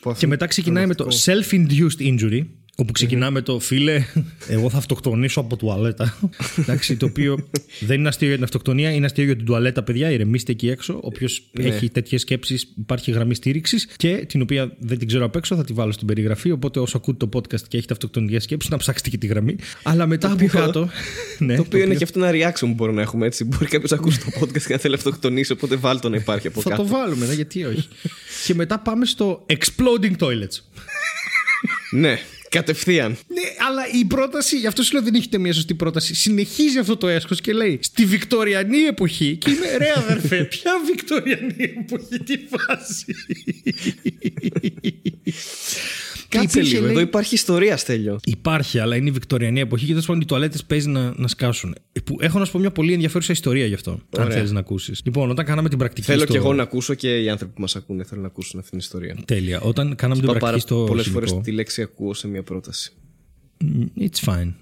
A: Πω, αυτό
B: Και
A: είναι
B: μετά ξεκινάει με το self-induced injury, όπου ξεκινά με το φίλε, εγώ θα αυτοκτονήσω από τουαλέτα. Εντάξει, το οποίο δεν είναι αστείο για την αυτοκτονία, είναι αστείο για την τουαλέτα, παιδιά. Ηρεμήστε εκεί έξω. Όποιος έχει τέτοιες σκέψεις, υπάρχει γραμμή στήριξης και την οποία δεν την ξέρω απ' έξω, θα τη βάλω στην περιγραφή. Οπότε όσο ακούτε το podcast και έχετε αυτοκτονικέ σκέψει, να ψάξετε και τη γραμμή. Αλλά μετά από
A: οποίο-
B: κάτω. ναι,
A: Το οποίο είναι και αυτό ένα reaction που μπορούμε να έχουμε έτσι. Μπορεί κάποιος να ακούσει το podcast και να θέλει να αυτοκτονήσει, οπότε βάλ το να υπάρχει από
B: θα
A: κάτω.
B: το βάλουμε, ναι, γιατί όχι. και μετά πάμε στο exploding toilets.
A: Ναι, κατευθείαν.
B: Ναι, αλλά η πρόταση, γι' αυτό σου λέω δεν έχετε μια σωστή πρόταση. Συνεχίζει αυτό το έσχος και λέει Στη Βικτοριανή εποχή. Και είμαι ρε αδερφέ, [LAUGHS] ποια Βικτοριανή εποχή, τι φάση.
A: Κάτσε
B: Υπήρχε,
A: λίγο.
B: λέει-
A: Εδώ υπάρχει ιστορία, Στέλιο.
B: Υπάρχει, αλλά είναι η Βικτοριανή εποχή και τέλος πάντων οι τουαλέτες παίζει να, να σκάσουν. Ε, Που έχω να σου πω μια πολύ ενδιαφέρουσα ιστορία γι' αυτό. Αν
A: Ωραία.
B: θέλεις να ακούσεις. Λοιπόν, όταν κάναμε την πρακτική.
A: Θέλω
B: στο...
A: και εγώ να ακούσω και οι άνθρωποι που μας ακούνε θέλουν να ακούσουν αυτή την ιστορία.
B: Τέλεια. Όταν κάναμε την
A: Πάω πάρα
B: πρακτική στο.
A: πολλές
B: χημικό-
A: φορές τη λέξη ακούω σε μια πρόταση.
B: It's fine.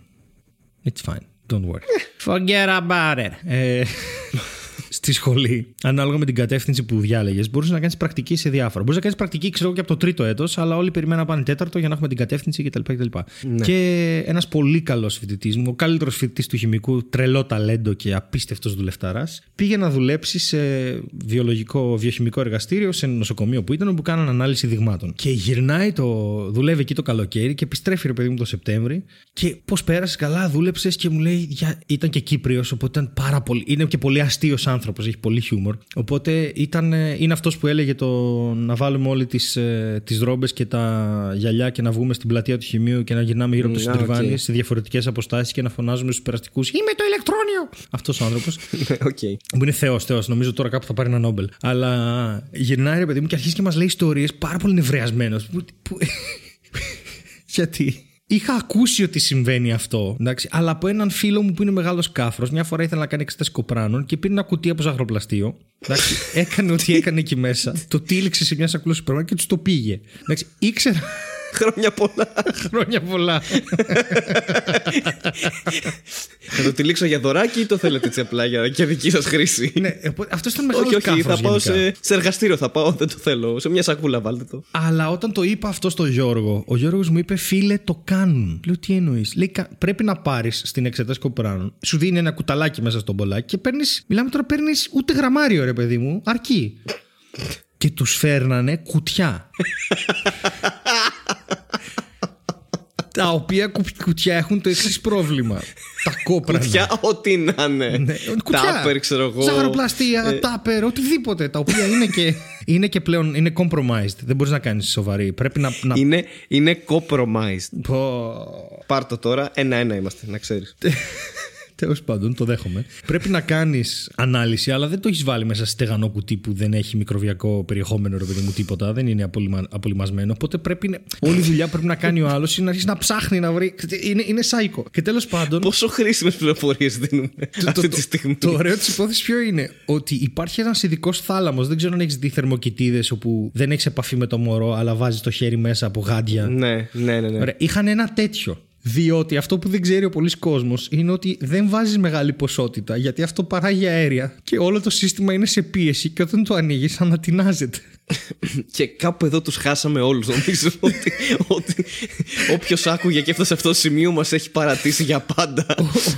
B: It's fine. Don't worry. Forget about it. Ε, στη σχολή, ανάλογα με την κατεύθυνση που διάλεγες, μπορούσες να κάνεις πρακτική σε διάφορα. Μπορεί να κάνεις πρακτική, ξέρω εγώ, και από το τρίτο έτος, αλλά όλοι περιμέναν να πάνε τέταρτο για να έχουμε την κατεύθυνση κτλ. κτλ.
A: Ναι.
B: Και ένας πολύ καλός φοιτητής μου, ο καλύτερος φοιτητής του χημικού, τρελό ταλέντο και απίστευτος δουλευταρά, πήγε να δουλέψει σε βιολογικό, βιοχημικό εργαστήριο, σε νοσοκομείο που ήταν, όπου κάναν ανάλυση δειγμάτων. Και γυρνάει το. δουλεύει εκεί το καλοκαίρι και επιστρέφει, ρε παιδί μου, το Σεπτέμβρη. Και πώς πέρασε καλά, δούλεψες και μου λέει. Για... Ήταν και Κύπριος, οπότε ήταν πάρα πολύ. Είναι και πολύ αστείος άνθρωπος, έχει πολύ χιούμορ. Οπότε ήταν, ε, είναι αυτός που έλεγε το να βάλουμε όλοι τις τις ρόμπες και τα γυαλιά και να βγούμε στην πλατεία του χημείου και να γυρνάμε γύρω από το
A: Mm, α,
B: συντριβάνι
A: οκ.
B: σε διαφορετικές αποστάσεις και να φωνάζουμε στους περαστικούς Είμαι το ηλεκτρόνιο! Αυτός ο άνθρωπος. [LAUGHS]
A: Οκ.
B: Που είναι θεός, θεός. Νομίζω τώρα κάπου θα πάρει ένα Νόμπελ. Αλλά γυρνάει ρε παιδί μου και αρχίζει και μας λέει ιστορίες πάρα πολύ νευριασμένο. [LAUGHS] Γιατί; Είχα ακούσει ότι συμβαίνει αυτό, εντάξει, αλλά από έναν φίλο μου που είναι μεγάλος κάφρος, μια φορά ήθελε να κάνει εξέταση κοπράνων και πήρε ένα κουτί από ζαχαροπλαστείο. Εντάξει, [LAUGHS] έκανε ό,τι έκανε εκεί μέσα, το τύλιξε σε μια σακούλα σου και τους το πήγε. Εντάξει, ήξερα
A: Χρόνια πολλά.
B: χρόνια πολλά.
A: θα το τυλίξω για δωράκι ή το θέλετε έτσι απλά για, για δική σας χρήση;
B: ναι, αυτό ήταν μεγάλος
A: όχι, όχι,
B: κάφρος
A: θα πάω
B: γενικά.
A: σε, σε εργαστήριο. Θα πάω, δεν το θέλω. Σε μια σακούλα, βάλτε το.
B: Αλλά όταν το είπα αυτό στο Γιώργο, ο Γιώργος μου είπε: Φίλε, το κάνουν. Λέω: Τι εννοείς; Λέει: «Κα- Πρέπει να πάρεις στην εξετάση κοπράνων. Σου δίνει ένα κουταλάκι μέσα στον μπολάκι και παίρνει. Μιλάμε τώρα, παίρνεις ούτε γραμμάριο, ρε παιδί μου. Αρκεί. και τους φέρνανε κουτιά. [LAUGHS] τα οποία κου- κουτιά έχουν το εξής πρόβλημα. Τα κόπρανα.
A: Κουτιά, ό,τι να είναι.
B: Ναι, κουτιά.
A: Τάπερ, ξέρω εγώ.
B: Ζαχαροπλαστεία,
A: Ε,
B: τάπερ, οτιδήποτε. Τα οποία είναι και, [LAUGHS] είναι και πλέον είναι compromised. Δεν μπορείς να κάνεις σοβαρή. Πρέπει να. να...
A: Είναι, είναι compromised.
B: Πω.
A: Πάρ' το τώρα, ένα-ένα είμαστε, να ξέρεις. [LAUGHS]
B: Τέλος πάντων, το δέχομαι. Πρέπει να κάνεις ανάλυση, αλλά δεν το έχεις βάλει μέσα σε στεγανό κουτί που δεν έχει μικροβιακό περιεχόμενο, ρε παιδί μου, τίποτα. Δεν είναι απολυμα... απολυμασμένο. Οπότε πρέπει. να- Όλη η δουλειά που πρέπει να κάνει ο άλλος είναι να αρχίσει να ψάχνει να βρει. Είναι, είναι σάικο. Και τέλος πάντων.
A: Πόσο χρήσιμες πληροφορίες δίνουμε αυτή τη στιγμή;
B: Το ωραίο της υπόθεσης ποιο είναι, ότι υπάρχει ένας ειδικός θάλαμος. Δεν ξέρω αν έχεις δει θερμοκοιτίδες όπου δεν έχεις επαφή με το μωρό, αλλά βάζεις το χέρι μέσα από γάντια.
A: Ναι, ναι, ναι. ναι.
B: Ωραία, είχαν ένα τέτοιο. Διότι αυτό που δεν ξέρει ο πολλής κόσμος είναι ότι δεν βάζεις μεγάλη ποσότητα γιατί αυτό παράγει αέρια και όλο το σύστημα είναι σε πίεση και όταν το ανοίγεις ανατινάζεται. [LAUGHS]
A: Και κάπου εδώ τους χάσαμε όλους νομίζω [LAUGHS] ότι, ότι όποιος άκουγε και έφτασε σε αυτό το σημείο μας έχει παρατήσει για πάντα.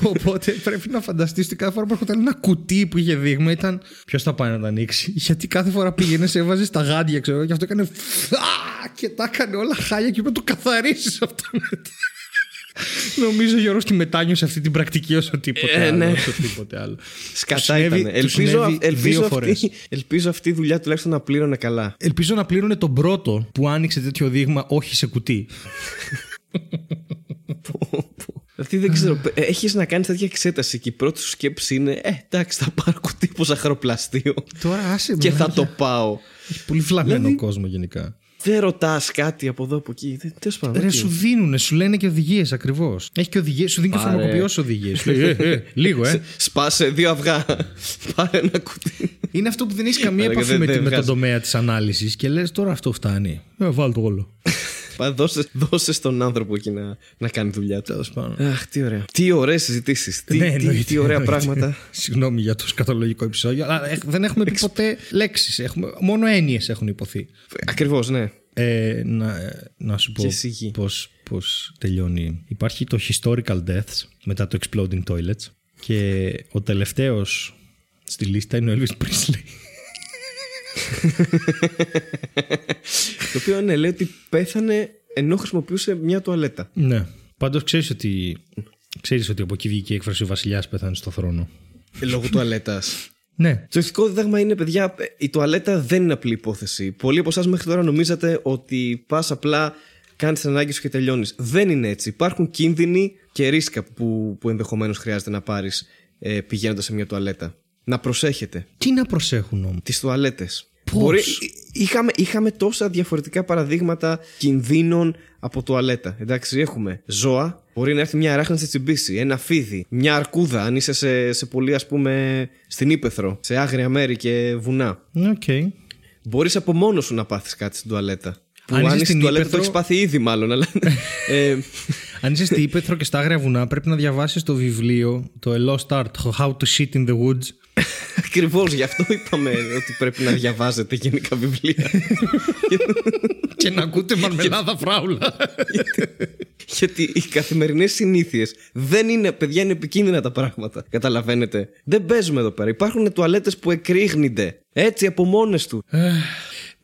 B: Οπότε πρέπει να φανταστείς ότι κάθε φορά που έρχονταν ένα κουτί που είχε δείγμα ήταν ποιος θα πάει να τα ανοίξει; Γιατί κάθε φορά πήγαινες, έβαζες τα γάντια, ξέρω και αυτό έκανε. φα, και τα έκανε όλα χάλια και πρέπει να το καθαρίσει αυτό μετά. Νομίζω Γιώργος τη μετάνιωσε αυτή την πρακτική όσο τίποτε
A: Ε,
B: άλλο.
A: ναι.
B: όσο τίποτε άλλο.
A: Σκατά
B: Συνέβη-
A: ήταν.
B: τους
A: Ελπίζω,
B: συνέβη
A: ελπίζω,
B: δύο φορές.
A: αυτή, ελπίζω αυτή η δουλειά τουλάχιστον να πλήρωνε καλά.
B: Ελπίζω να πλήρωνε τον πρώτο που άνοιξε τέτοιο δείγμα, όχι σε κουτί.
A: Δηλαδή δεν ξέρω, έχεις να κάνεις τέτοια εξέταση και η πρώτη σου σκέψη είναι Ε, εντάξει, θα πάρω κουτί από ζαχαροπλαστείο
B: Τώρα άσε
A: και
B: με,
A: θα
B: για-
A: το πάω.
B: Έχει πολύ βλαμμένο
A: Δηλαδή-
B: κόσμο γενικά.
A: Δεν ρωτάς κάτι από εδώ από εκεί. Τέλος πάντων.
B: Ρε,
A: οκ.
B: σου δίνουνε, σου λένε και οδηγίες ακριβώς. Έχει και οδηγίες, σου δίνει και
A: Πάρε.
B: φαρμακοποιός οδηγίες. Λίγο, ε.
A: Σπάσε δύο αυγά. [LAUGHS] Πάρε ένα κουτί.
B: Είναι αυτό που δεν έχει καμία
A: Άρα,
B: επαφή
A: δεν-
B: με,
A: δεν
B: τη- με τον
A: βγάζεις.
B: τομέα της ανάλυσης και λες τώρα αυτό φτάνει. Ε, βάλ το όλο.
A: Πά, δώσε, δώσε στον άνθρωπο εκεί να, να κάνει δουλειά του.
B: Τέλος πάντων.
A: Αχ, τι ωραία. Τι ωραίες συζητήσεις. Τι,
B: Ναι,
A: τι,
B: εννοείται,
A: τι ωραία
B: εννοείται.
A: πράγματα. [LAUGHS]
B: Συγγνώμη για το σκατολογικό επεισόδιο, αλλά ε, δεν έχουμε πει ποτέ λέξεις. Μόνο έννοιες έχουν υποθεί.
A: Ακριβώς, ναι.
B: Ε, να, ε, να σου πω
A: Και σιγή.
B: πώς, πώς τελειώνει. Υπάρχει το Historical Deaths μετά το Exploding Toilets και ο τελευταίος στη λίστα είναι ο Elvis Presley. [LAUGHS]
A: Το οποίο ναι, λέει ότι πέθανε ενώ χρησιμοποιούσε μια τουαλέτα.
B: ναι. Πάντως ξέρεις ότι, ξέρεις ότι από εκεί βγήκε η έκφραση ο βασιλιάς πέθανε στο θρόνο.
A: Ε, Λόγω τουαλέτας.
B: Ναι.
A: Το ηθικό δίδαγμα είναι, παιδιά, ε, η τουαλέτα δεν είναι απλή υπόθεση. Πολλοί από εσάς μέχρι τώρα νομίζατε ότι πας απλά, κάνεις την ανάγκη σου και τελειώνεις. Δεν είναι έτσι. Υπάρχουν κίνδυνοι και ρίσκα που, που ενδεχομένως χρειάζεται να πάρεις ε, πηγαίνοντας σε μια τουαλέτα. Να προσέχετε.
B: Τι να προσέχουν όμως;
A: Τις τουαλέτες.
B: Πώς;
A: Είχαμε, είχαμε τόσα διαφορετικά παραδείγματα κινδύνων από τουαλέτα. Εντάξει, έχουμε ζώα. Μπορεί να έρθει μια αράχνη να σε τσιμπήσει. Ένα φίδι. Μια αρκούδα. Αν είσαι σε, σε πολύ, ας πούμε, στην ύπαιθρο. Σε άγρια μέρη και βουνά.
B: Οκ.
A: Μπορείς από μόνος σου να πάθεις κάτι στην τουαλέτα. Που
B: Αν είσαι
A: αν είσαι
B: στην
A: στην τουαλέτα
B: ύπαιθρο-
A: το έχεις πάθει ήδη, μάλλον. Αλλά, [LAUGHS] ε,
B: Αν είσαι στη Ήπεθρο και στα άγρια βουνά πρέπει να διαβάσεις το βιβλίο το A Lost Art How to Shit in the Woods
A: Ακριβώς γι' αυτό είπαμε ότι πρέπει να διαβάζετε γενικά βιβλία.
B: και να ακούτε μαρμελάδα φράουλα.
A: Γιατί οι καθημερινές συνήθειες δεν είναι, παιδιά, είναι επικίνδυνα τα πράγματα. Καταλαβαίνετε. Δεν παίζουμε εδώ πέρα. Υπάρχουν τουαλέτες που εκρήγνονται έτσι από μόνες του.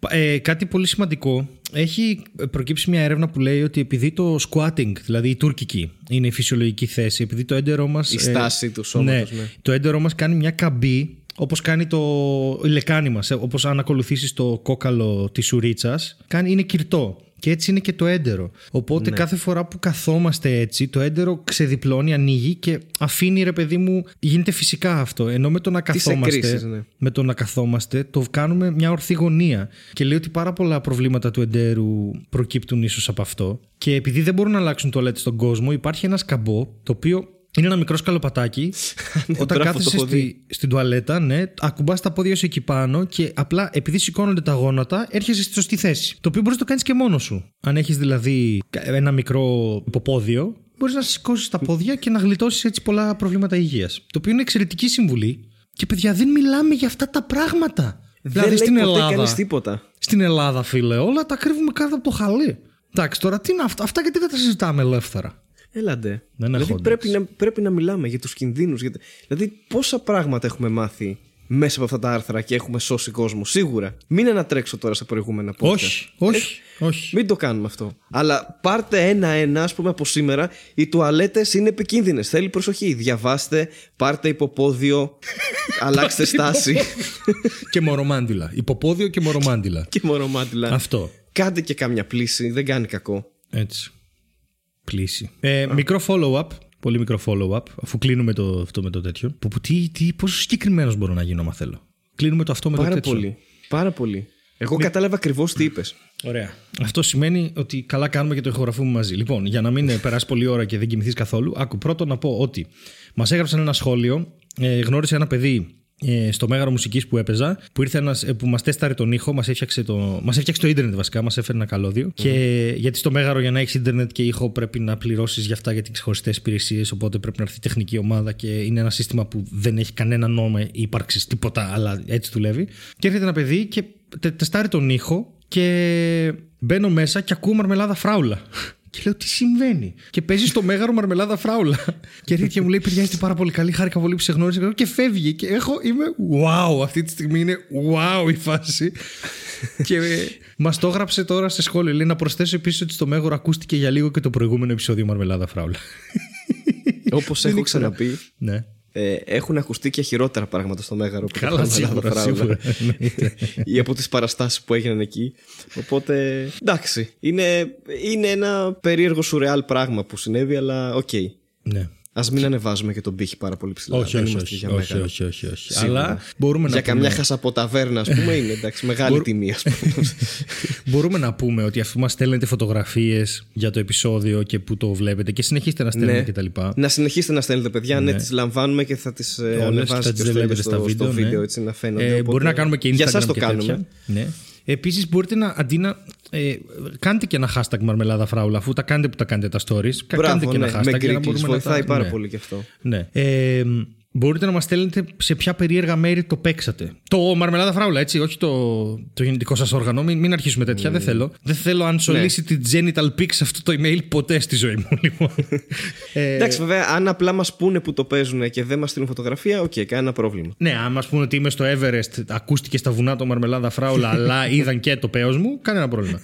B: Ε, κάτι πολύ σημαντικό. Έχει προκύψει μια έρευνα που λέει ότι επειδή το squatting, δηλαδή η τουρκική, είναι η φυσιολογική θέση, επειδή το έντερό μας.
A: Η στάση του σώματος, ναι.
B: Το έντερό μας κάνει μια καμπή, όπως κάνει το η λεκάνη μα. Όπως αν ακολουθήσεις το κόκαλο της ουρίτσα, είναι κυρτό. Και έτσι είναι και το έντερο. Οπότε
A: Ναι.
B: κάθε φορά που καθόμαστε έτσι, το έντερο ξεδιπλώνει, ανοίγει και αφήνει ρε παιδί μου. Γίνεται φυσικά αυτό. Ενώ με το να
A: Τις
B: καθόμαστε
A: εκκρίσεις, ναι.
B: με το να καθόμαστε, το κάνουμε μια ορθή γωνία. Και λέει ότι πάρα πολλά προβλήματα του εντέρου προκύπτουν ίσως από αυτό. Και επειδή δεν μπορούν να αλλάξουν τουαλέτες στον κόσμο, υπάρχει ένα σκαμπό το οποίο είναι ένα μικρό σκαλοπατάκι. [LAUGHS] Όταν
A: μπράβο,
B: κάθεσαι
A: το έχω δει.
B: στη, στην τουαλέτα, ναι, ακουμπάς τα πόδια σου εκεί πάνω και απλά επειδή σηκώνονται τα γόνατα, έρχεσαι στη σωστή θέση. Το οποίο μπορείς να το κάνεις και μόνος σου. Αν έχεις δηλαδή ένα μικρό υποπόδιο, μπορείς να σηκώσεις τα πόδια και να γλιτώσεις έτσι πολλά προβλήματα υγείας. Το οποίο είναι εξαιρετική συμβουλή. Και παιδιά, δεν μιλάμε για αυτά τα πράγματα. δηλαδή
A: δεν
B: στην
A: λέει ποτέ
B: Ελλάδα.
A: κανείς τίποτα.
B: Στην Ελλάδα, φίλε, όλα τα κρύβουμε κάτω από το χαλί. Εντάξει, τώρα τι είναι αυτά, αυτά γιατί δεν τα συζητάμε ελεύθερα;
A: Έλαντε.
B: Δεν
A: δηλαδή
B: έχω
A: πρέπει να, πρέπει να μιλάμε για τους κινδύνους. Για... Δηλαδή, πόσα πράγματα έχουμε μάθει μέσα από αυτά τα άρθρα και έχουμε σώσει κόσμο. Σίγουρα. Μην ανατρέξω τώρα σε προηγούμενα podcast.
B: Όχι, όχι, όχι.
A: Μην το κάνουμε αυτό. Αλλά πάρτε ένα-ένα, ας πούμε, από σήμερα. Οι τουαλέτες είναι επικίνδυνες. Θέλει προσοχή. Διαβάστε, πάρτε υποπόδιο, [LAUGHS] αλλάξτε στάση.
B: και μορομάντιλα. Υποπόδιο και μορομάντιλα.
A: και μορομάτιλα.
B: Αυτό.
A: Κάντε και κάμια πλήση. Δεν κάνει κακό.
B: Έτσι. Πλήση. Ε, μικρό follow-up. Πολύ μικρό follow-up. Αφού κλείνουμε το, αυτό με το τέτοιο. Που, που, τι, τι, πόσο συγκεκριμένος μπορώ να γίνω, μα θέλω. Κλείνουμε το αυτό με το
A: Πάρα
B: τέτοιο.
A: πολύ. Πάρα πολύ. Εγώ κατάλαβα ακριβώς τι είπες.
B: Ωραία. Αυτό σημαίνει ότι καλά κάνουμε και το ηχογραφούμε μαζί. Λοιπόν, για να μην ε, περάσει πολλή ώρα και δεν κοιμηθείς καθόλου, άκου πρώτον να πω ότι μας έγραψαν ένα σχόλιο. Ε, γνώρισε ένα παιδί ε, στο μέγαρο μουσικής που έπαιζα, που ήρθε ένας, ε, που μας τέσταρε τον ήχο, μας έφτιαξε, το, μας έφτιαξε το ίντερνετ βασικά, μας έφερε ένα καλώδιο. Και γιατί στο μέγαρο για να έχεις ίντερνετ και ήχο πρέπει να πληρώσεις για αυτά για τι ξεχωριστές υπηρεσίες. Οπότε πρέπει να έρθει η τεχνική ομάδα και είναι ένα σύστημα που δεν έχει κανένα νόημα ύπαρξης τίποτα, αλλά έτσι δουλεύει. Και έρχεται ένα παιδί και τε, τεστάρει τον ήχο και μπαίνω μέσα και ακούω μαρμελάδα φράουλα. Και λέω τι συμβαίνει; Και παίζει στο μέγαρο μαρμελάδα φράουλα. [LAUGHS] και έρχεται και μου λέει: Παιδιά, είστε πάρα πολύ καλή. Χάρηκα πολύ που σε γνώρισα. Και φεύγει. Και έχω, είμαι wow. Αυτή τη στιγμή είναι wow η φάση. [LAUGHS] και μας το έγραψε τώρα σε σχόλιο. Λέει να προσθέσω επίσης ότι στο μέγαρο ακούστηκε για λίγο και το προηγούμενο επεισόδιο μαρμελάδα φράουλα.
A: Όπως
B: Δεν
A: έχω
B: ήξερα.
A: ξαναπεί,
B: ναι.
A: Ε, έχουν ακουστεί και χειρότερα πράγματα στο Μέγαρο που
B: Καλά,
A: το Μαρμελάδα
B: σίγουρα,
A: Φράουλα.
B: σίγουρα. εννοείται. [LAUGHS]
A: ή από τις παραστάσεις που έγιναν εκεί. Οπότε, εντάξει, είναι, είναι ένα περίεργο σουρεάλ πράγμα που συνέβη, αλλά οκ.
B: ναι.
A: Ας μην ανεβάζουμε και τον πύχη πάρα πολύ ψηλά.
B: Όχι,
A: Δεν
B: όχι,
A: είμαστε
B: όχι,
A: για
B: όχι,
A: Μέγαρο.
B: όχι, όχι, όχι.
A: Σίγουρα.
B: Αλλά μπορούμε
A: Για
B: να πούμε,
A: καμιά χασαποταβέρνα, ας πούμε, είναι εντάξει, μεγάλη τιμή, ας πούμε. [LAUGHS]
B: μπορούμε να πούμε ότι αφού μας στέλνετε φωτογραφίες για το επεισόδιο και που το βλέπετε και συνεχίστε να στέλνετε
A: Ναι.
B: και τα λοιπά.
A: να συνεχίσετε να στέλνετε, παιδιά. Ναι, τις λαμβάνουμε και θα τις ε,
B: Όλες,
A: ανεβάζει
B: θα
A: και
B: τις
A: ο Στέλιος
B: βλέπετε
A: στο,
B: στα
A: στο
B: βίντεο,
A: βίντεο,
B: ναι.
A: έτσι να φαίνονται.
B: Ε,
A: οπότε
B: μπορεί να κάνουμε και Instagram
A: Για σας το
B: και
A: κάνουμε.
B: Τέτοια. Ναι. Επίσης μπορείτε να αντί να ε, κάντε και ένα hashtag μαρμελάδα φράουλα αφού τα κάνετε που τα κάνετε τα stories. κα- κάντε
A: Μπράβο,
B: και ένα
A: ναι,
B: hashtag
A: με
B: για να
A: Greek
B: μπορούμε να
A: βοηθάει
B: τα-
A: πάρα
B: ναι.
A: πολύ και αυτό.
B: Ναι. Ε, μπορείτε να μας στέλνετε σε ποια περίεργα μέρη το παίξατε. Το μαρμελάδα φράουλα, έτσι, όχι το, το γεννητικό σας όργανο. Μην, μην αρχίσουμε τέτοια, δεν θέλω. Δεν θέλω unsolicited genital pics σε αυτό το email ποτέ στη ζωή μου, [LAUGHS] λοιπόν. ε,
A: Εντάξει, βέβαια, αν απλά μας πούνε που το παίζουν και δεν μας στείλουν φωτογραφία, οκ, κανένα πρόβλημα.
B: ναι, αν μας πούνε ότι είμαι στο Everest, ακούστηκε στα βουνά το μαρμελάδα φράουλα, [LAUGHS] αλλά είδαν και το πέος μου, κανένα πρόβλημα.